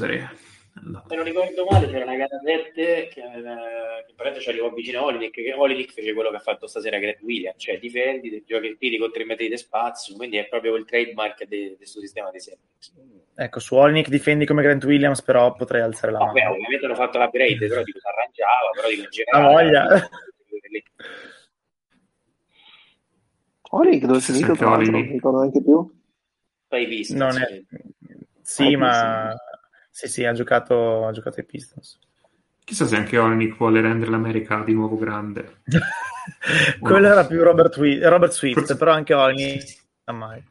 [SPEAKER 2] serie
[SPEAKER 4] Se non ricordo male, c'era una gara 7 che, aveva, che ci arrivò vicino a Olinik, che Olinik fece quello che ha fatto stasera Greg Williams, cioè difendi, giochi tiri con 3 metri di spazio, quindi è proprio il trademark del suo sistema di Celtics.
[SPEAKER 1] Ecco, su Olinik difendi come Grant Williams, però potrei alzare la mano.
[SPEAKER 4] Vabbè, ovviamente hanno fatto l'upgrade, però dico, si arrangiava, però dico in
[SPEAKER 1] generale... La voglia!
[SPEAKER 5] Olinik dove si l'altro? Non mi ricordo neanche più.
[SPEAKER 4] Hai visto?
[SPEAKER 1] Non è... Sì, ma... Sì, sì, ha giocato, ha giocato ai Pistons.
[SPEAKER 2] Chissà se anche Olnick vuole rendere l'America di nuovo grande.
[SPEAKER 1] Quello no. era più Robert, We- Robert Swift, Forse... però anche Olnick mai.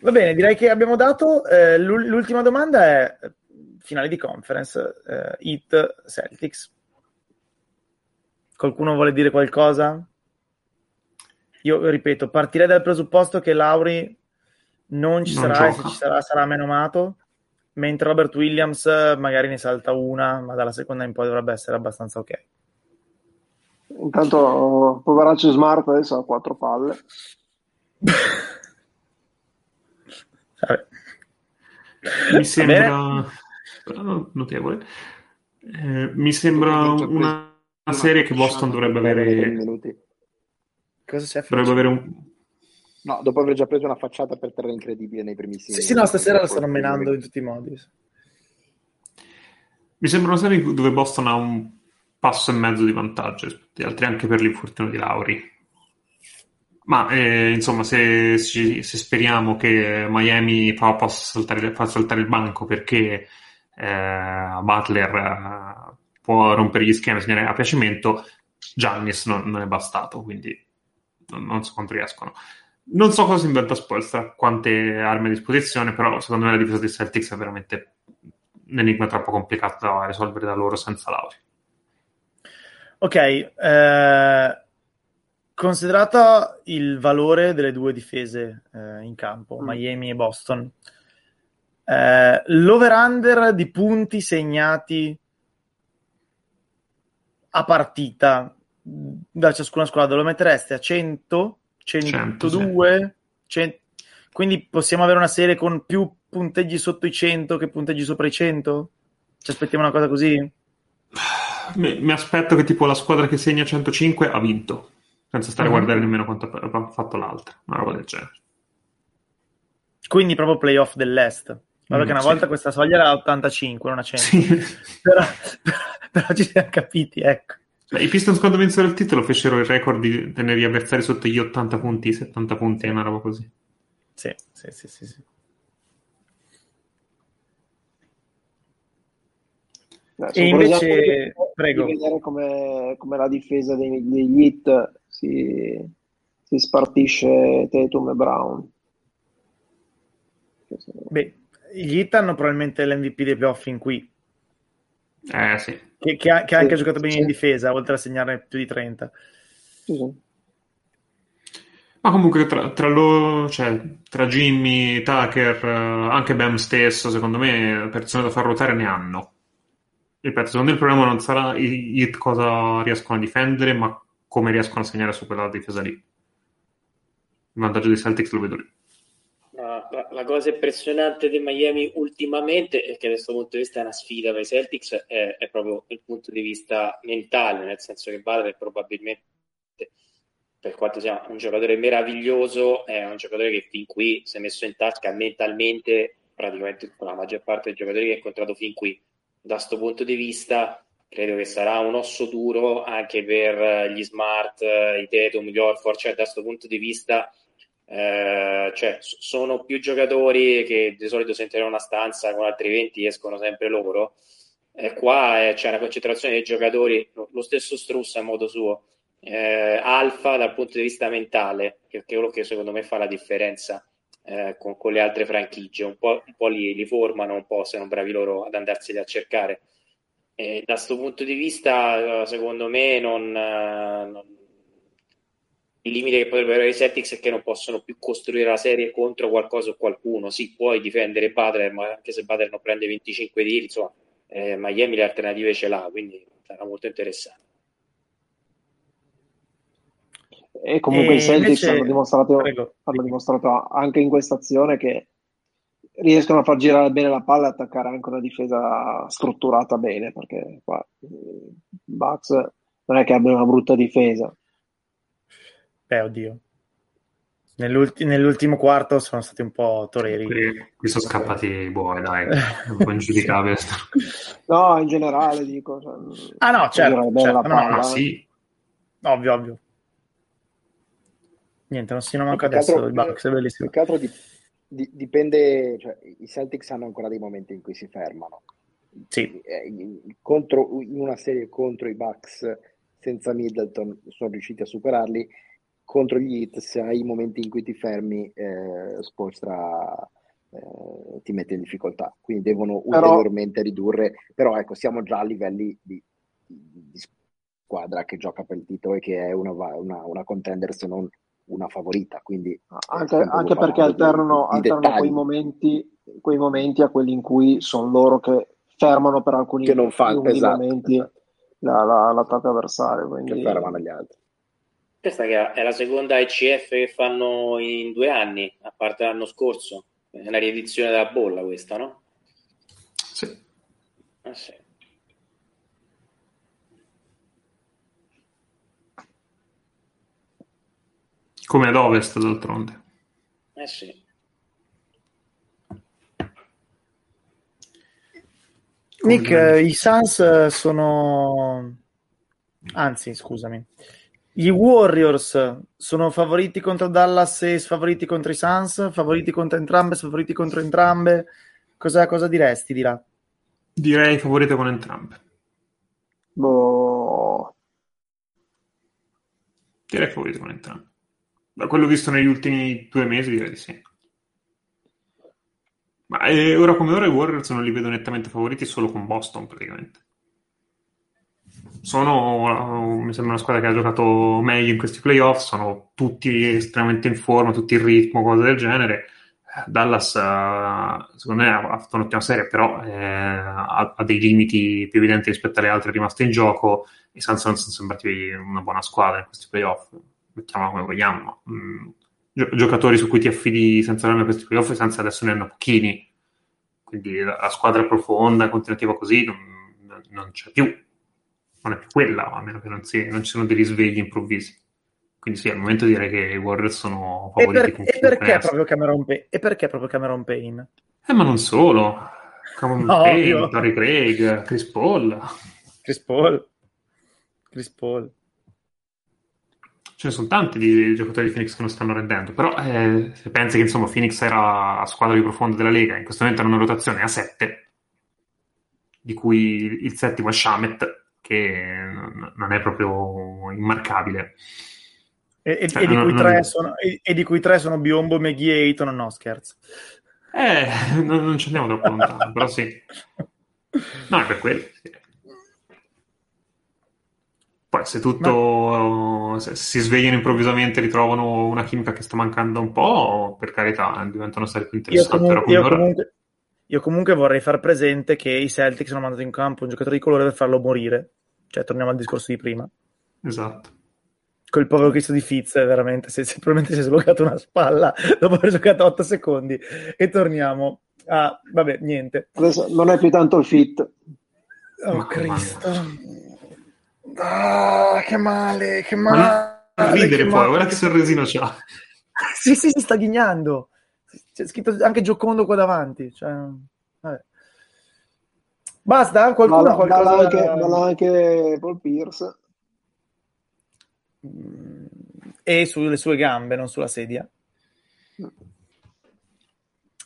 [SPEAKER 1] Va bene, direi che abbiamo dato. Eh, l'ultima domanda è finale di conference, eh, Hit Celtics. Qualcuno vuole dire qualcosa? Io ripeto, partirei dal presupposto che Lauri non ci non sarà, gioca. e se ci sarà sarà meno amato, mentre Robert Williams magari ne salta una, ma dalla seconda in poi dovrebbe essere abbastanza ok.
[SPEAKER 5] Intanto, poveraccio Smart adesso ha quattro palle.
[SPEAKER 2] Mi sembra notevole. Eh, mi sembra una, serie che Boston dovrebbe avere.
[SPEAKER 1] Cosa c'è?
[SPEAKER 2] Dovrebbe avere un,
[SPEAKER 3] No, dopo aver già preso una facciata per terra incredibile nei primissimi.
[SPEAKER 1] Sì, sì, no, stasera lo stanno menando in tutti i modi.
[SPEAKER 2] Mi sembra una serie dove Boston ha un passo e mezzo di vantaggio rispetto agli altri, anche per l'infortunio di Lauri. Ma eh, insomma, se, se, se, speriamo che Miami possa saltare, saltare il banco perché eh, Butler eh, può rompere gli schemi e segnare a piacimento, Giannis non, non, è bastato, quindi non, non so quanto riescono. Non so cosa inventa Spolstra, quante armi a disposizione, però secondo me la difesa dei Celtics è veramente un enigma troppo complicato da risolvere da loro senza Lauri.
[SPEAKER 1] Ok, eh, considerato il valore delle due difese eh, in campo, mm. Miami e Boston, eh, l'over-under di punti segnati a partita da ciascuna squadra lo mettereste a 100 102, 100, quindi possiamo avere una serie con più punteggi sotto i 100 che punteggi sopra i 100? Ci aspettiamo una cosa così?
[SPEAKER 2] Mi, mi aspetto che tipo la squadra che segna 105 ha vinto, senza stare uh-huh. a guardare nemmeno quanto ha fatto l'altra, una roba del genere.
[SPEAKER 1] Quindi proprio playoff dell'Est. Perché mm, una sì. volta questa soglia era 85, non a 100. Sì. Però, però, però, ci siamo capiti, ecco.
[SPEAKER 2] I Pistons quando vinsero il titolo fecero il record di tenere gli avversari sotto gli 80 punti, 70 punti, una roba così.
[SPEAKER 1] Sì, sì, sì, sì. sì.
[SPEAKER 5] Eh, e invece, prego. vedere come, come, la difesa dei, degli hit si, si spartisce Tatum e Brown.
[SPEAKER 1] Beh, gli hit hanno probabilmente l'MVP dei playoff fin qui.
[SPEAKER 2] Eh sì.
[SPEAKER 1] Che, che, ha, che ha, anche giocato bene sì. in difesa, oltre a segnare più di 30. Sì,
[SPEAKER 2] Ma comunque tra, tra, lo, cioè, tra Jimmy, Tucker, anche Bam stesso, secondo me persone da far ruotare ne hanno. Ripeto, secondo me il problema non sarà i cosa riescono a difendere, ma come riescono a segnare su quella difesa lì. Il vantaggio dei Celtics lo vedo lì
[SPEAKER 4] la, la, cosa impressionante di Miami ultimamente è che da questo punto di vista è una sfida per i Celtics, è, è proprio il punto di vista mentale, nel senso che Butler probabilmente, per quanto sia un giocatore meraviglioso, è un giocatore che fin qui si è messo in tasca mentalmente praticamente la maggior parte dei giocatori che ha incontrato fin qui. Da questo punto di vista credo che sarà un osso duro anche per gli Smart, i Tatum, gli Orford, cioè da questo punto di vista eh, cioè, sono più giocatori che di solito se entrano in una stanza con altri 20 escono sempre loro. Eh, qua eh, c'è una concentrazione dei giocatori, lo stesso Struss a modo suo, eh, alfa dal punto di vista mentale, che, è quello che secondo me fa la differenza eh, con, con, le altre franchigie. Un po', un po li, li, formano, un po' sono bravi loro ad andarseli a cercare. da questo punto di vista, secondo me, non, non il limite che potrebbero avere i Celtics è che non possono più costruire la serie contro qualcosa o qualcuno. Sì, puoi difendere Butler, ma anche se Butler non prende 25 tiri, insomma, eh, Miami le alternative ce l'ha, quindi sarà molto interessante.
[SPEAKER 5] E comunque e i Celtics invece... hanno, dimostrato, hanno dimostrato anche in questa azione che riescono a far girare bene la palla e attaccare anche una difesa strutturata bene, perché qua i Bucks non è che abbiano una brutta difesa.
[SPEAKER 1] Beh, oddio. Nell'ulti- nell'ultimo quarto sono stati un po' toreri.
[SPEAKER 2] Qui, qui sono scappati i buoi, dai, un po' ingiudicabile.
[SPEAKER 5] No, in generale dico. cioè,
[SPEAKER 1] Ah, no, certo, certo,
[SPEAKER 5] la
[SPEAKER 1] no,
[SPEAKER 5] palla.
[SPEAKER 2] Ma sì,
[SPEAKER 1] Ovvio, ovvio. Niente, non si manca adesso
[SPEAKER 3] altro-
[SPEAKER 1] il Bucks, è bellissimo.
[SPEAKER 3] Più che altro di- di- dipende, cioè, i Celtics hanno ancora dei momenti in cui si fermano.
[SPEAKER 1] Sì,
[SPEAKER 3] Eh, in- contro- in una serie contro i Bucks senza Middleton sono riusciti a superarli. Contro gli Heat, se hai i momenti in cui ti fermi, eh, Spoelstra eh, ti mette in difficoltà. Quindi devono
[SPEAKER 5] Però-
[SPEAKER 3] ulteriormente ridurre. Però ecco, siamo già a livelli di, di- squadra che gioca per il titolo e che è una, una, una contender se non una favorita. Quindi eh,
[SPEAKER 5] Anche, anche perché
[SPEAKER 3] parlando di-
[SPEAKER 5] alternano,
[SPEAKER 3] di
[SPEAKER 5] alternano quei, momenti, quei momenti a quelli in cui sono loro che fermano per alcuni
[SPEAKER 3] Che non fa-
[SPEAKER 5] lunghi
[SPEAKER 3] esatto,
[SPEAKER 5] momenti
[SPEAKER 3] esatto.
[SPEAKER 5] la- la- l'attacco avversario.
[SPEAKER 3] che
[SPEAKER 5] Quindi,
[SPEAKER 3] fermano gli altri.
[SPEAKER 4] Questa che è la seconda ECF che fanno in due anni, a parte l'anno scorso. È una riedizione della bolla questa, no?
[SPEAKER 2] sì.
[SPEAKER 4] Ah, sì.
[SPEAKER 2] come ad ovest d'altronde.
[SPEAKER 4] Eh sì.
[SPEAKER 1] Nick, eh, i Suns eh, sono... Anzi, scusami. Gli Warriors sono favoriti contro Dallas e sfavoriti contro i Suns? Favoriti contro entrambe, sfavoriti contro entrambe? Cosa, cosa diresti di là?
[SPEAKER 2] Direi favorito con entrambe.
[SPEAKER 5] boh,
[SPEAKER 2] Direi favorito con entrambe. Da quello visto negli ultimi due mesi, direi di sì. Ma eh, ora come ora i Warriors non li vedo nettamente favoriti solo con Boston, praticamente. Sono, mi sembra una squadra che ha giocato meglio in questi playoff, sono tutti estremamente in forma, tutti in ritmo, cose del genere. Dallas, eh, secondo me, ha fatto un'ottima serie, però eh, ha, ha dei limiti più evidenti rispetto alle altre rimaste in gioco. I Suns non sono sembrati una buona squadra in questi playoff, mettiamola come vogliamo. mm, gio- giocatori su cui ti affidi senza a questi playoff, i Suns adesso ne hanno pochini. Quindi la, la squadra profonda, continuativa così, non, non c'è più. Non è più quella, a meno che non, si, non ci siano dei risvegli improvvisi. Quindi sì, al momento direi che i Warriors sono
[SPEAKER 1] E,
[SPEAKER 2] favoriti
[SPEAKER 1] per-
[SPEAKER 2] con
[SPEAKER 1] e perché proprio Cameron Payne? E perché proprio Cameron Payne?
[SPEAKER 2] Eh, ma non solo. Cameron
[SPEAKER 1] No,
[SPEAKER 2] Payne. Torrey Craig, Chris Paul.
[SPEAKER 1] Chris Paul. Chris Paul.
[SPEAKER 2] Ce ne sono tanti di giocatori di Phoenix che non stanno rendendo, però eh, se pensi che insomma Phoenix era la squadra più profonda della Lega, in questo momento hanno una rotazione a 7, di cui il settimo è Shamet, che non è proprio immarcabile.
[SPEAKER 1] E, e-
[SPEAKER 2] Cioè,
[SPEAKER 1] e di
[SPEAKER 2] non-
[SPEAKER 1] cui
[SPEAKER 2] non-
[SPEAKER 1] tre sono, e, di cui tre sono Biombo, McGee e Ayton. No, scherzo.
[SPEAKER 2] Eh, non, non ci andiamo troppo lontano, però sì. No, è per quello. sì. Poi se tutto se si svegliano improvvisamente ritrovano una chimica che sta mancando un po', per carità, eh, diventano stati più
[SPEAKER 1] Io
[SPEAKER 2] interessanti. Però
[SPEAKER 1] comunque,
[SPEAKER 2] come
[SPEAKER 1] io, comunque, io comunque vorrei far presente che i Celtics hanno mandato in campo un giocatore di colore per farlo morire. Cioè, torniamo al discorso di prima.
[SPEAKER 2] Esatto.
[SPEAKER 1] Quel povero Cristo di Fitz, veramente, se, se probabilmente si è sbloccato una spalla dopo aver giocato 8 secondi. E torniamo a... Vabbè, niente.
[SPEAKER 5] adesso non è più tanto il fit.
[SPEAKER 1] Oh,
[SPEAKER 2] Ma
[SPEAKER 1] Cristo. Ah, che male, che
[SPEAKER 2] Ma
[SPEAKER 1] male.
[SPEAKER 2] non ridere
[SPEAKER 1] che
[SPEAKER 2] poi,
[SPEAKER 1] male.
[SPEAKER 2] guarda che sorrisino c'ha.
[SPEAKER 1] Sì, sì, si sta ghignando. C'è scritto anche Giocondo qua davanti. Cioè, vabbè. Basta? Qualcuno ha qualcosa
[SPEAKER 5] balla anche,
[SPEAKER 1] da-
[SPEAKER 5] anche Paul Pierce.
[SPEAKER 1] Mm, E sulle sue gambe, non sulla sedia.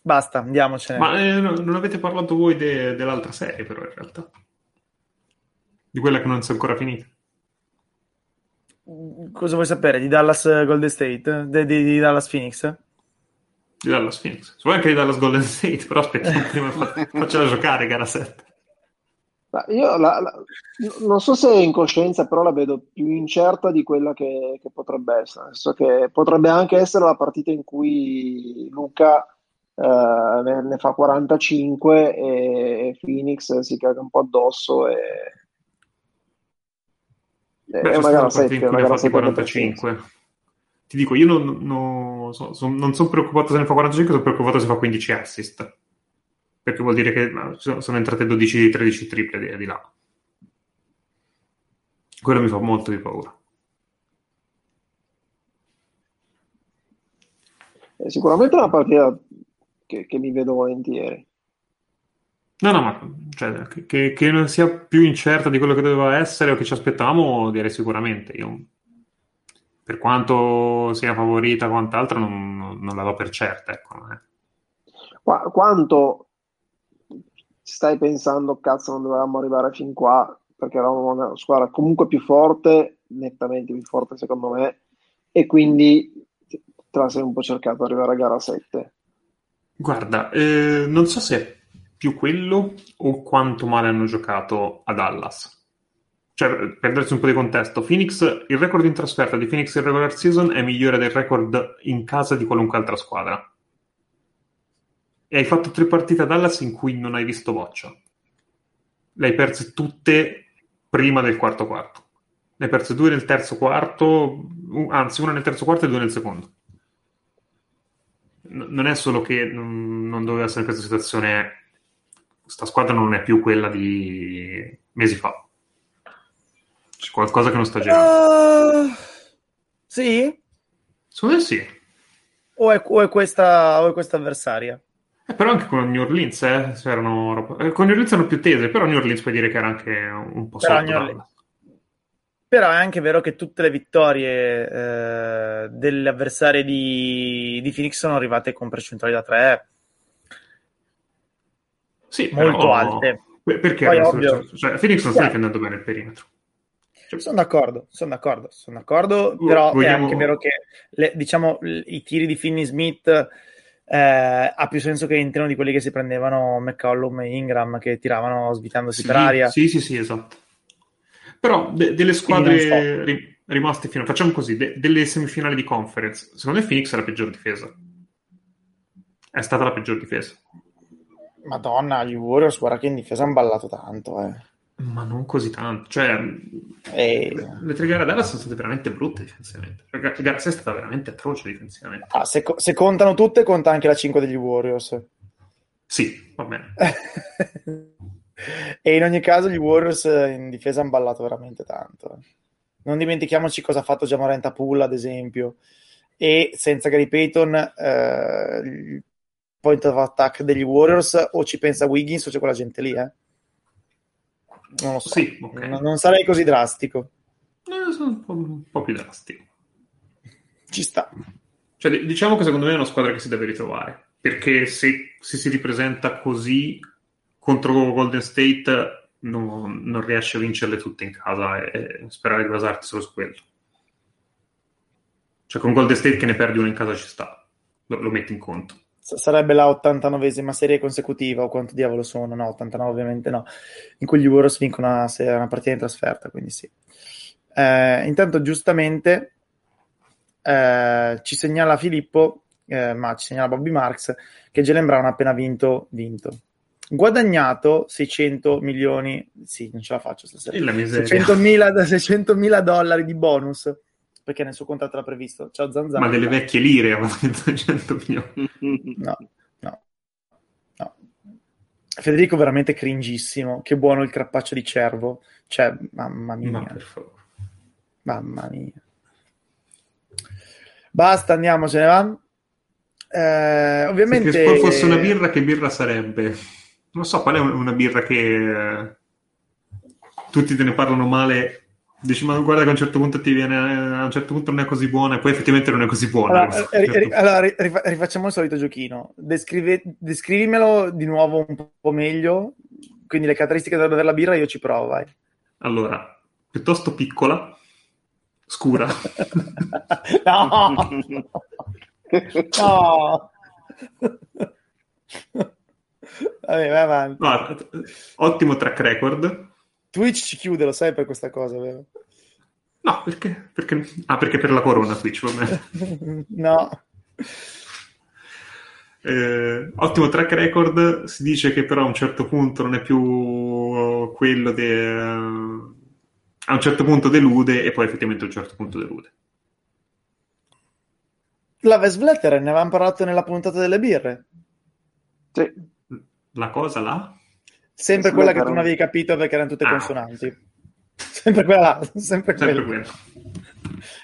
[SPEAKER 1] Basta, andiamocene.
[SPEAKER 2] Ma eh, no- non avete parlato voi de- dell'altra serie, però, in realtà. Di quella che non si è ancora finita.
[SPEAKER 1] Cosa vuoi sapere? Di Dallas eh, Golden State? Di, di- di Dallas Phoenix?
[SPEAKER 2] Di Dallas Phoenix. So anche di Dallas Golden State, però aspettiamo prima, fa- faccela giocare, gara 7.
[SPEAKER 5] Ma io la- la- non so se è in coscienza, però la vedo più incerta di quella che, che potrebbe essere. Nel senso che potrebbe anche essere la partita in cui Luca eh, ne, ne fa 45 e Phoenix si caga un po' addosso e, e
[SPEAKER 2] Beh,
[SPEAKER 5] è una gara
[SPEAKER 2] una partita
[SPEAKER 5] 7,
[SPEAKER 2] in cui
[SPEAKER 5] una
[SPEAKER 2] ne ha
[SPEAKER 5] gara
[SPEAKER 2] fatti
[SPEAKER 5] 7 per Phoenix.
[SPEAKER 2] 45. Ti dico, io non, non, so, son, sono preoccupato se ne fa 45, sono preoccupato se fa 15 assist. Perché vuol dire che sono entrate 12-13 triple di, là. Quello mi fa molto di paura.
[SPEAKER 5] È sicuramente una partita che, che mi vedo volentieri.
[SPEAKER 2] No, no, ma cioè, che, che, non sia più incerta di quello che doveva essere o che ci aspettavamo, direi sicuramente. Io, per quanto sia favorita o quant'altro, non, non, la do per certa. Ecco, eh.
[SPEAKER 5] Qu- quanto stai pensando, cazzo, non dovevamo arrivare fin qua, perché eravamo una squadra comunque più forte, nettamente più forte secondo me, e quindi te la sei un po' cercato di arrivare a gara 7.
[SPEAKER 2] Guarda, eh, non so se è più quello o quanto male hanno giocato a Dallas. Cioè, per darsi un po' di contesto, Phoenix, il record in trasferta di Phoenix in regular season è migliore del record in casa di qualunque altra squadra. E hai fatto tre partite a Dallas in cui non hai visto boccia. Le hai perse tutte prima del quarto quarto. Ne hai perse due nel terzo quarto, anzi una nel terzo quarto e due nel secondo. non è solo che non, doveva essere questa situazione questa squadra non è più quella di mesi fa. C'è qualcosa che non sta girando.
[SPEAKER 1] Uh, sì?
[SPEAKER 2] Secondo me sì.
[SPEAKER 1] O è, o è, questa, o è questa avversaria?
[SPEAKER 2] Eh, però anche con New Orleans, eh, c'erano, eh, con New Orleans erano più tese, però New Orleans puoi dire che era anche un po' però sotto.
[SPEAKER 1] Però è anche vero che tutte le vittorie eh, delle avversarie di, di Phoenix sono arrivate con percentuali da 3
[SPEAKER 2] sì,
[SPEAKER 1] molto
[SPEAKER 2] però...
[SPEAKER 1] alte.
[SPEAKER 2] Perché Poi, ovvio... cioè, Phoenix non sta difendendo bene il perimetro.
[SPEAKER 1] Cioè... Sono d'accordo, sono d'accordo, sono d'accordo, però Vogliamo... è anche vero che le, diciamo, i tiri di Finney Smith eh, ha più senso che entrino di quelli che si prendevano McCollum e Ingram che tiravano svitandosi
[SPEAKER 2] sì,
[SPEAKER 1] per aria.
[SPEAKER 2] Sì, sì, sì, esatto. Però de- delle squadre so. ri- rimaste fino a... Facciamo così, de- delle semifinali di conference, secondo me Phoenix è la peggior difesa. È stata la peggior difesa.
[SPEAKER 1] Madonna, gli Warriors, guarda che in difesa hanno ballato tanto, eh.
[SPEAKER 2] Ma non così tanto. Cioè, e... le, tre gare a Dallas sono state veramente brutte difensivamente. La gara 6 è stata veramente atroce difensivamente.
[SPEAKER 1] Ah, se, se, contano tutte, conta anche la 5 degli Warriors.
[SPEAKER 2] Sì, va bene.
[SPEAKER 1] e in ogni caso gli Warriors in difesa hanno ballato veramente tanto. Non dimentichiamoci cosa ha fatto Giamorenta Pull, ad esempio. E senza Gary Payton, eh, point of attack degli Warriors o ci pensa Wiggins o c'è quella gente lì, eh? Non lo so. Sì, okay. non, non, sarei così drastico.
[SPEAKER 2] Eh, sono un po', un po', più drastico.
[SPEAKER 1] Ci sta.
[SPEAKER 2] Cioè, diciamo che secondo me è una squadra che si deve ritrovare. Perché se, se si ripresenta così contro Golden State non, non, riesce a vincerle tutte in casa e, e sperare di basarti solo su quello. Cioè, con Golden State che ne perdi una in casa ci sta. Lo, lo metti in conto
[SPEAKER 1] sarebbe la 89esima serie consecutiva o quanto diavolo sono, no, 89 ovviamente no, in cui gli Warriors vincono una, una partita in trasferta, quindi sì. Eh, intanto giustamente eh, ci segnala Filippo, eh, ma ci segnala Bobby Marks, che Jalen Brown ha appena vinto, vinto. Guadagnato 600 milioni, sì, non ce la faccio stasera, 600 mila, 600 mila dollari di bonus perché nel suo contratto era previsto. Ciao Zanzara.
[SPEAKER 2] Ma delle vecchie lire a 100 milioni.
[SPEAKER 1] No, no, no. Federico veramente cringissimo. Che buono il crappaccio di cervo. Cioè, mamma mia. Ma per favore. Mamma mia. Basta, andiamo, ce ne va. Eh, ovviamente...
[SPEAKER 2] Se fosse una birra, che birra sarebbe? Non so, qual è una birra che eh, tutti te ne parlano male Dici, ma guarda che a un certo punto ti viene, a un certo punto non è così buona, e poi effettivamente non è così buona.
[SPEAKER 1] Allora, ri, ri, allora rifacciamo il solito giochino. Descrive, descrivimelo di nuovo un po' meglio. Quindi le caratteristiche della birra io ci provo, vai.
[SPEAKER 2] Allora, piuttosto piccola, scura.
[SPEAKER 1] no! no! Vabbè, vai avanti.
[SPEAKER 2] No, ottimo track record
[SPEAKER 1] Twitch ci chiude, lo sai per questa cosa, vero?
[SPEAKER 2] No, perché? perché... Ah, perché per la corona Twitch, va bene.
[SPEAKER 1] no.
[SPEAKER 2] Eh, ottimo track record, si dice che però a un certo punto non è più quello de... a un certo punto delude e poi effettivamente a un certo punto delude.
[SPEAKER 1] La Vesvletter, ne avevamo parlato nella puntata delle birre.
[SPEAKER 5] Sì.
[SPEAKER 2] La cosa là?
[SPEAKER 1] Sempre quella che tu non avevi capito perché erano tutte
[SPEAKER 2] Ah.
[SPEAKER 1] consonanti. Sempre quella là, sempre,
[SPEAKER 2] Sempre
[SPEAKER 1] quella.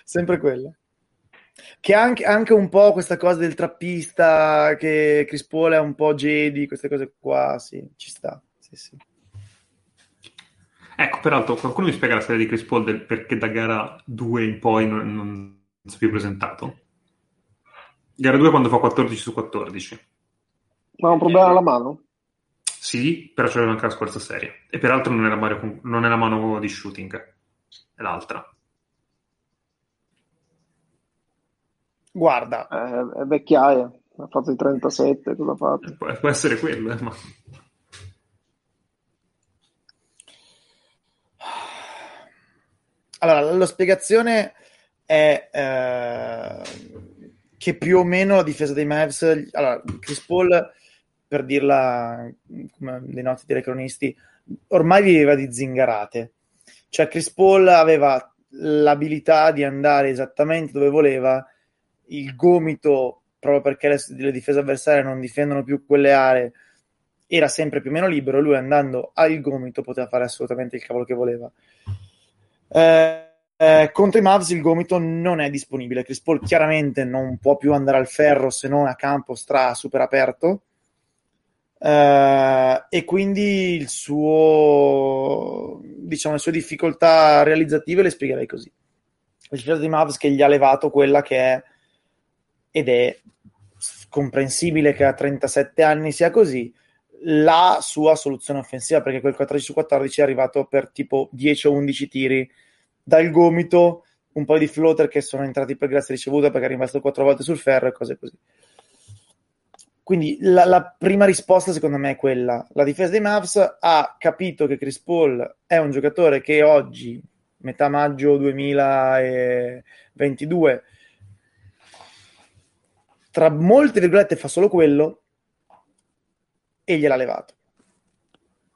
[SPEAKER 1] Sempre quella. Che anche, anche un po' questa cosa del trappista, che Chris Paul è un po' Jedi, queste cose qua, sì, ci sta. Sì, sì.
[SPEAKER 2] Ecco, peraltro, qualcuno mi spiega la storia di Chris Paul del perché da gara 2 in poi non, non si è più presentato? Gara 2 quando fa 14 su 14.
[SPEAKER 5] Ma ha un problema alla mano?
[SPEAKER 2] Sì, però c'aveva anche la scorsa serie. E peraltro non è la mano, non è la mano di shooting, è l'altra.
[SPEAKER 1] Guarda,
[SPEAKER 5] Eh, è vecchiaia, ha fatto i 37, cosa ha fatto?
[SPEAKER 2] Può, può essere quello, eh, ma...
[SPEAKER 1] Allora, la spiegazione è eh, che più o meno la difesa dei Mavs, allora, Chris Paul, per dirla come le note dei cronisti, ormai viveva di zingarate. Cioè Chris Paul aveva l'abilità di andare esattamente dove voleva, il gomito, proprio perché le, le difese avversarie non difendono più quelle aree, era sempre più o meno libero, lui andando al gomito poteva fare assolutamente il cavolo che voleva. Eh, eh, contro i Mavs il gomito non è disponibile. Chris Paul chiaramente non può più andare al ferro se non a campo stra super aperto. Eh, e quindi il suo diciamo le sue difficoltà realizzative le spiegherei così. La difesa dei Mavs che gli ha levato quella che è ed è comprensibile che a 37 anni sia così la sua soluzione offensiva perché quel 14 su 14 è arrivato per tipo 10 o 11 tiri dal gomito un po' di floater che sono entrati per grazia ricevuta perché è rimasto quattro volte sul ferro e cose così quindi la, la, prima risposta secondo me è quella. La difesa dei Mavs ha capito che Chris Paul è un giocatore che oggi metà maggio 2022 tra molte virgolette fa solo quello e gliel'ha levato.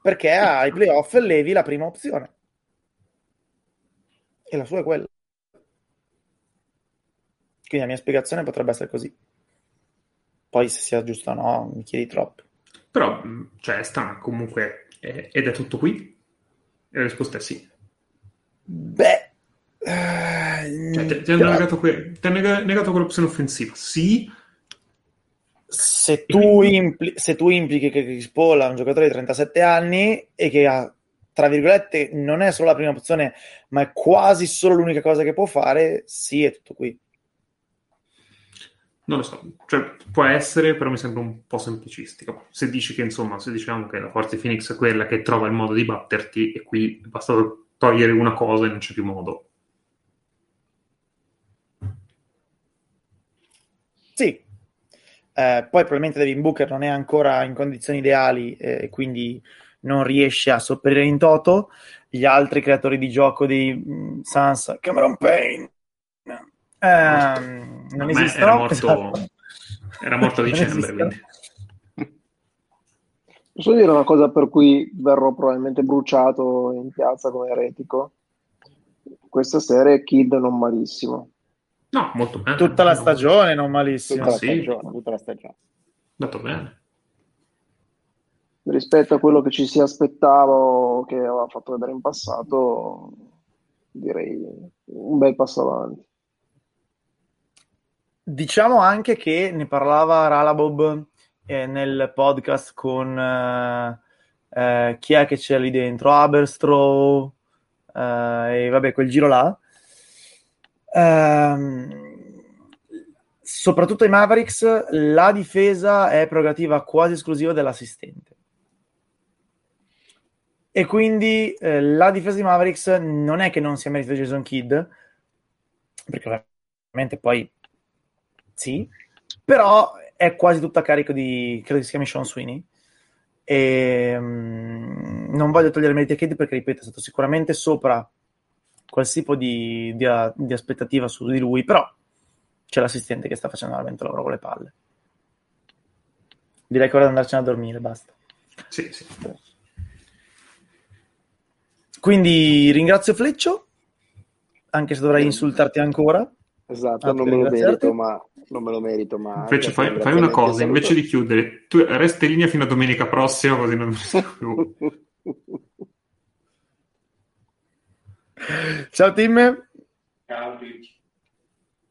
[SPEAKER 1] Perché ai playoff levi la prima opzione. E la sua è quella. Quindi la mia spiegazione potrebbe essere così poi se sia giusto o no mi chiedi troppo.
[SPEAKER 2] Però cioè sta comunque eh, ed è tutto qui? E la risposta è sì.
[SPEAKER 1] Beh
[SPEAKER 2] cioè, ti, ti, hanno negato, que- ti hanno negato quell'opzione offensiva. Sì.
[SPEAKER 1] Se tu, impli- se tu implichi che Chris Paul è un giocatore di 37 anni e che ha, tra virgolette, non è solo la prima opzione, ma è quasi solo l'unica cosa che può fare, sì, è tutto qui.
[SPEAKER 2] Non lo so, cioè, può essere, però mi sembra un po' semplicistico. Se dici che, insomma, se diciamo che la forza di Phoenix è quella che trova il modo di batterti e qui basta togliere una cosa e non c'è più modo.
[SPEAKER 1] Sì, eh, poi probabilmente Devin Booker non è ancora in condizioni ideali e eh, quindi non riesce a sopperire in toto. Gli altri creatori di gioco di mm, Sans, Cameron Payne, ehm, non esistono.
[SPEAKER 2] Era morto, esatto. era morto a dicembre. Quindi.
[SPEAKER 5] Posso dire una cosa per cui verrò probabilmente bruciato in piazza come eretico? Questa serie Kid non malissimo.
[SPEAKER 2] No, molto bene.
[SPEAKER 1] Tutta la stagione, non malissimo.
[SPEAKER 3] Tutta la,
[SPEAKER 2] Sì.
[SPEAKER 3] stagione, tutta la stagione.
[SPEAKER 2] Andato bene.
[SPEAKER 5] Rispetto a quello che ci si aspettava, che aveva fatto vedere in passato, direi un bel passo avanti.
[SPEAKER 1] Diciamo anche che ne parlava Ralabob eh, nel podcast con eh, eh, chi è che c'è lì dentro? Aberstrow eh, e vabbè, quel giro là. Ehm, soprattutto ai Mavericks, la difesa è prerogativa quasi esclusiva dell'assistente. E quindi eh, la difesa di Mavericks non è che non sia merito di Jason Kidd, perché ovviamente poi sì, però è quasi tutta a carico di, credo che si chiami Sean Sweeney. E, mm, non voglio togliere meriti a Kidd perché, ripeto, è stato sicuramente sopra qualsiasi tipo di, di, di aspettativa su di lui, però c'è l'assistente che sta facendo veramente lavoro con le palle. Direi che ora di andarcene a dormire, basta.
[SPEAKER 2] Sì, sì.
[SPEAKER 1] Quindi ringrazio Fleccio, anche se dovrei insultarti ancora.
[SPEAKER 3] Esatto,
[SPEAKER 1] Ah,
[SPEAKER 3] non me lo merito, ma non me lo merito, ma...
[SPEAKER 2] Invece fai, fai una cosa, invece di chiudere, tu resta in linea fino a domenica prossima, così non mi più.
[SPEAKER 1] Ciao Tim.
[SPEAKER 4] Ciao.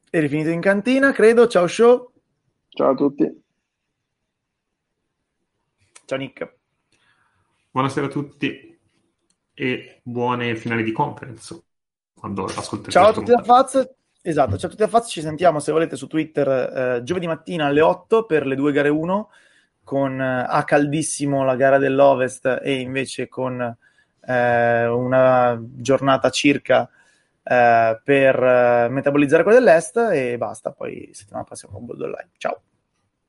[SPEAKER 1] Eri finito in cantina, credo. Ciao show.
[SPEAKER 5] Ciao a tutti.
[SPEAKER 1] Ciao Nick.
[SPEAKER 2] Buonasera a tutti e buone finali di conference. Quando ascolterete
[SPEAKER 1] Ciao a tutti da Faz. Esatto, ciao a tutti da Faz. Ci sentiamo se volete su Twitter eh, giovedì mattina alle 8 per le due gare 1 con eh, a caldissimo la gara dell'Ovest e invece con eh, una giornata circa eh, per eh, metabolizzare quella dell'Est e basta. Poi settimana prossima con Bold Online. Ciao.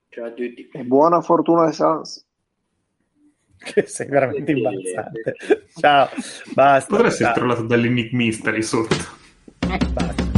[SPEAKER 4] Ciao a tutti.
[SPEAKER 5] E buona fortuna ai Sans.
[SPEAKER 1] Che sei veramente imbarazzante. Ciao, basta.
[SPEAKER 2] Potresti essere trollato dall'enigmista lì sotto.
[SPEAKER 1] Basta.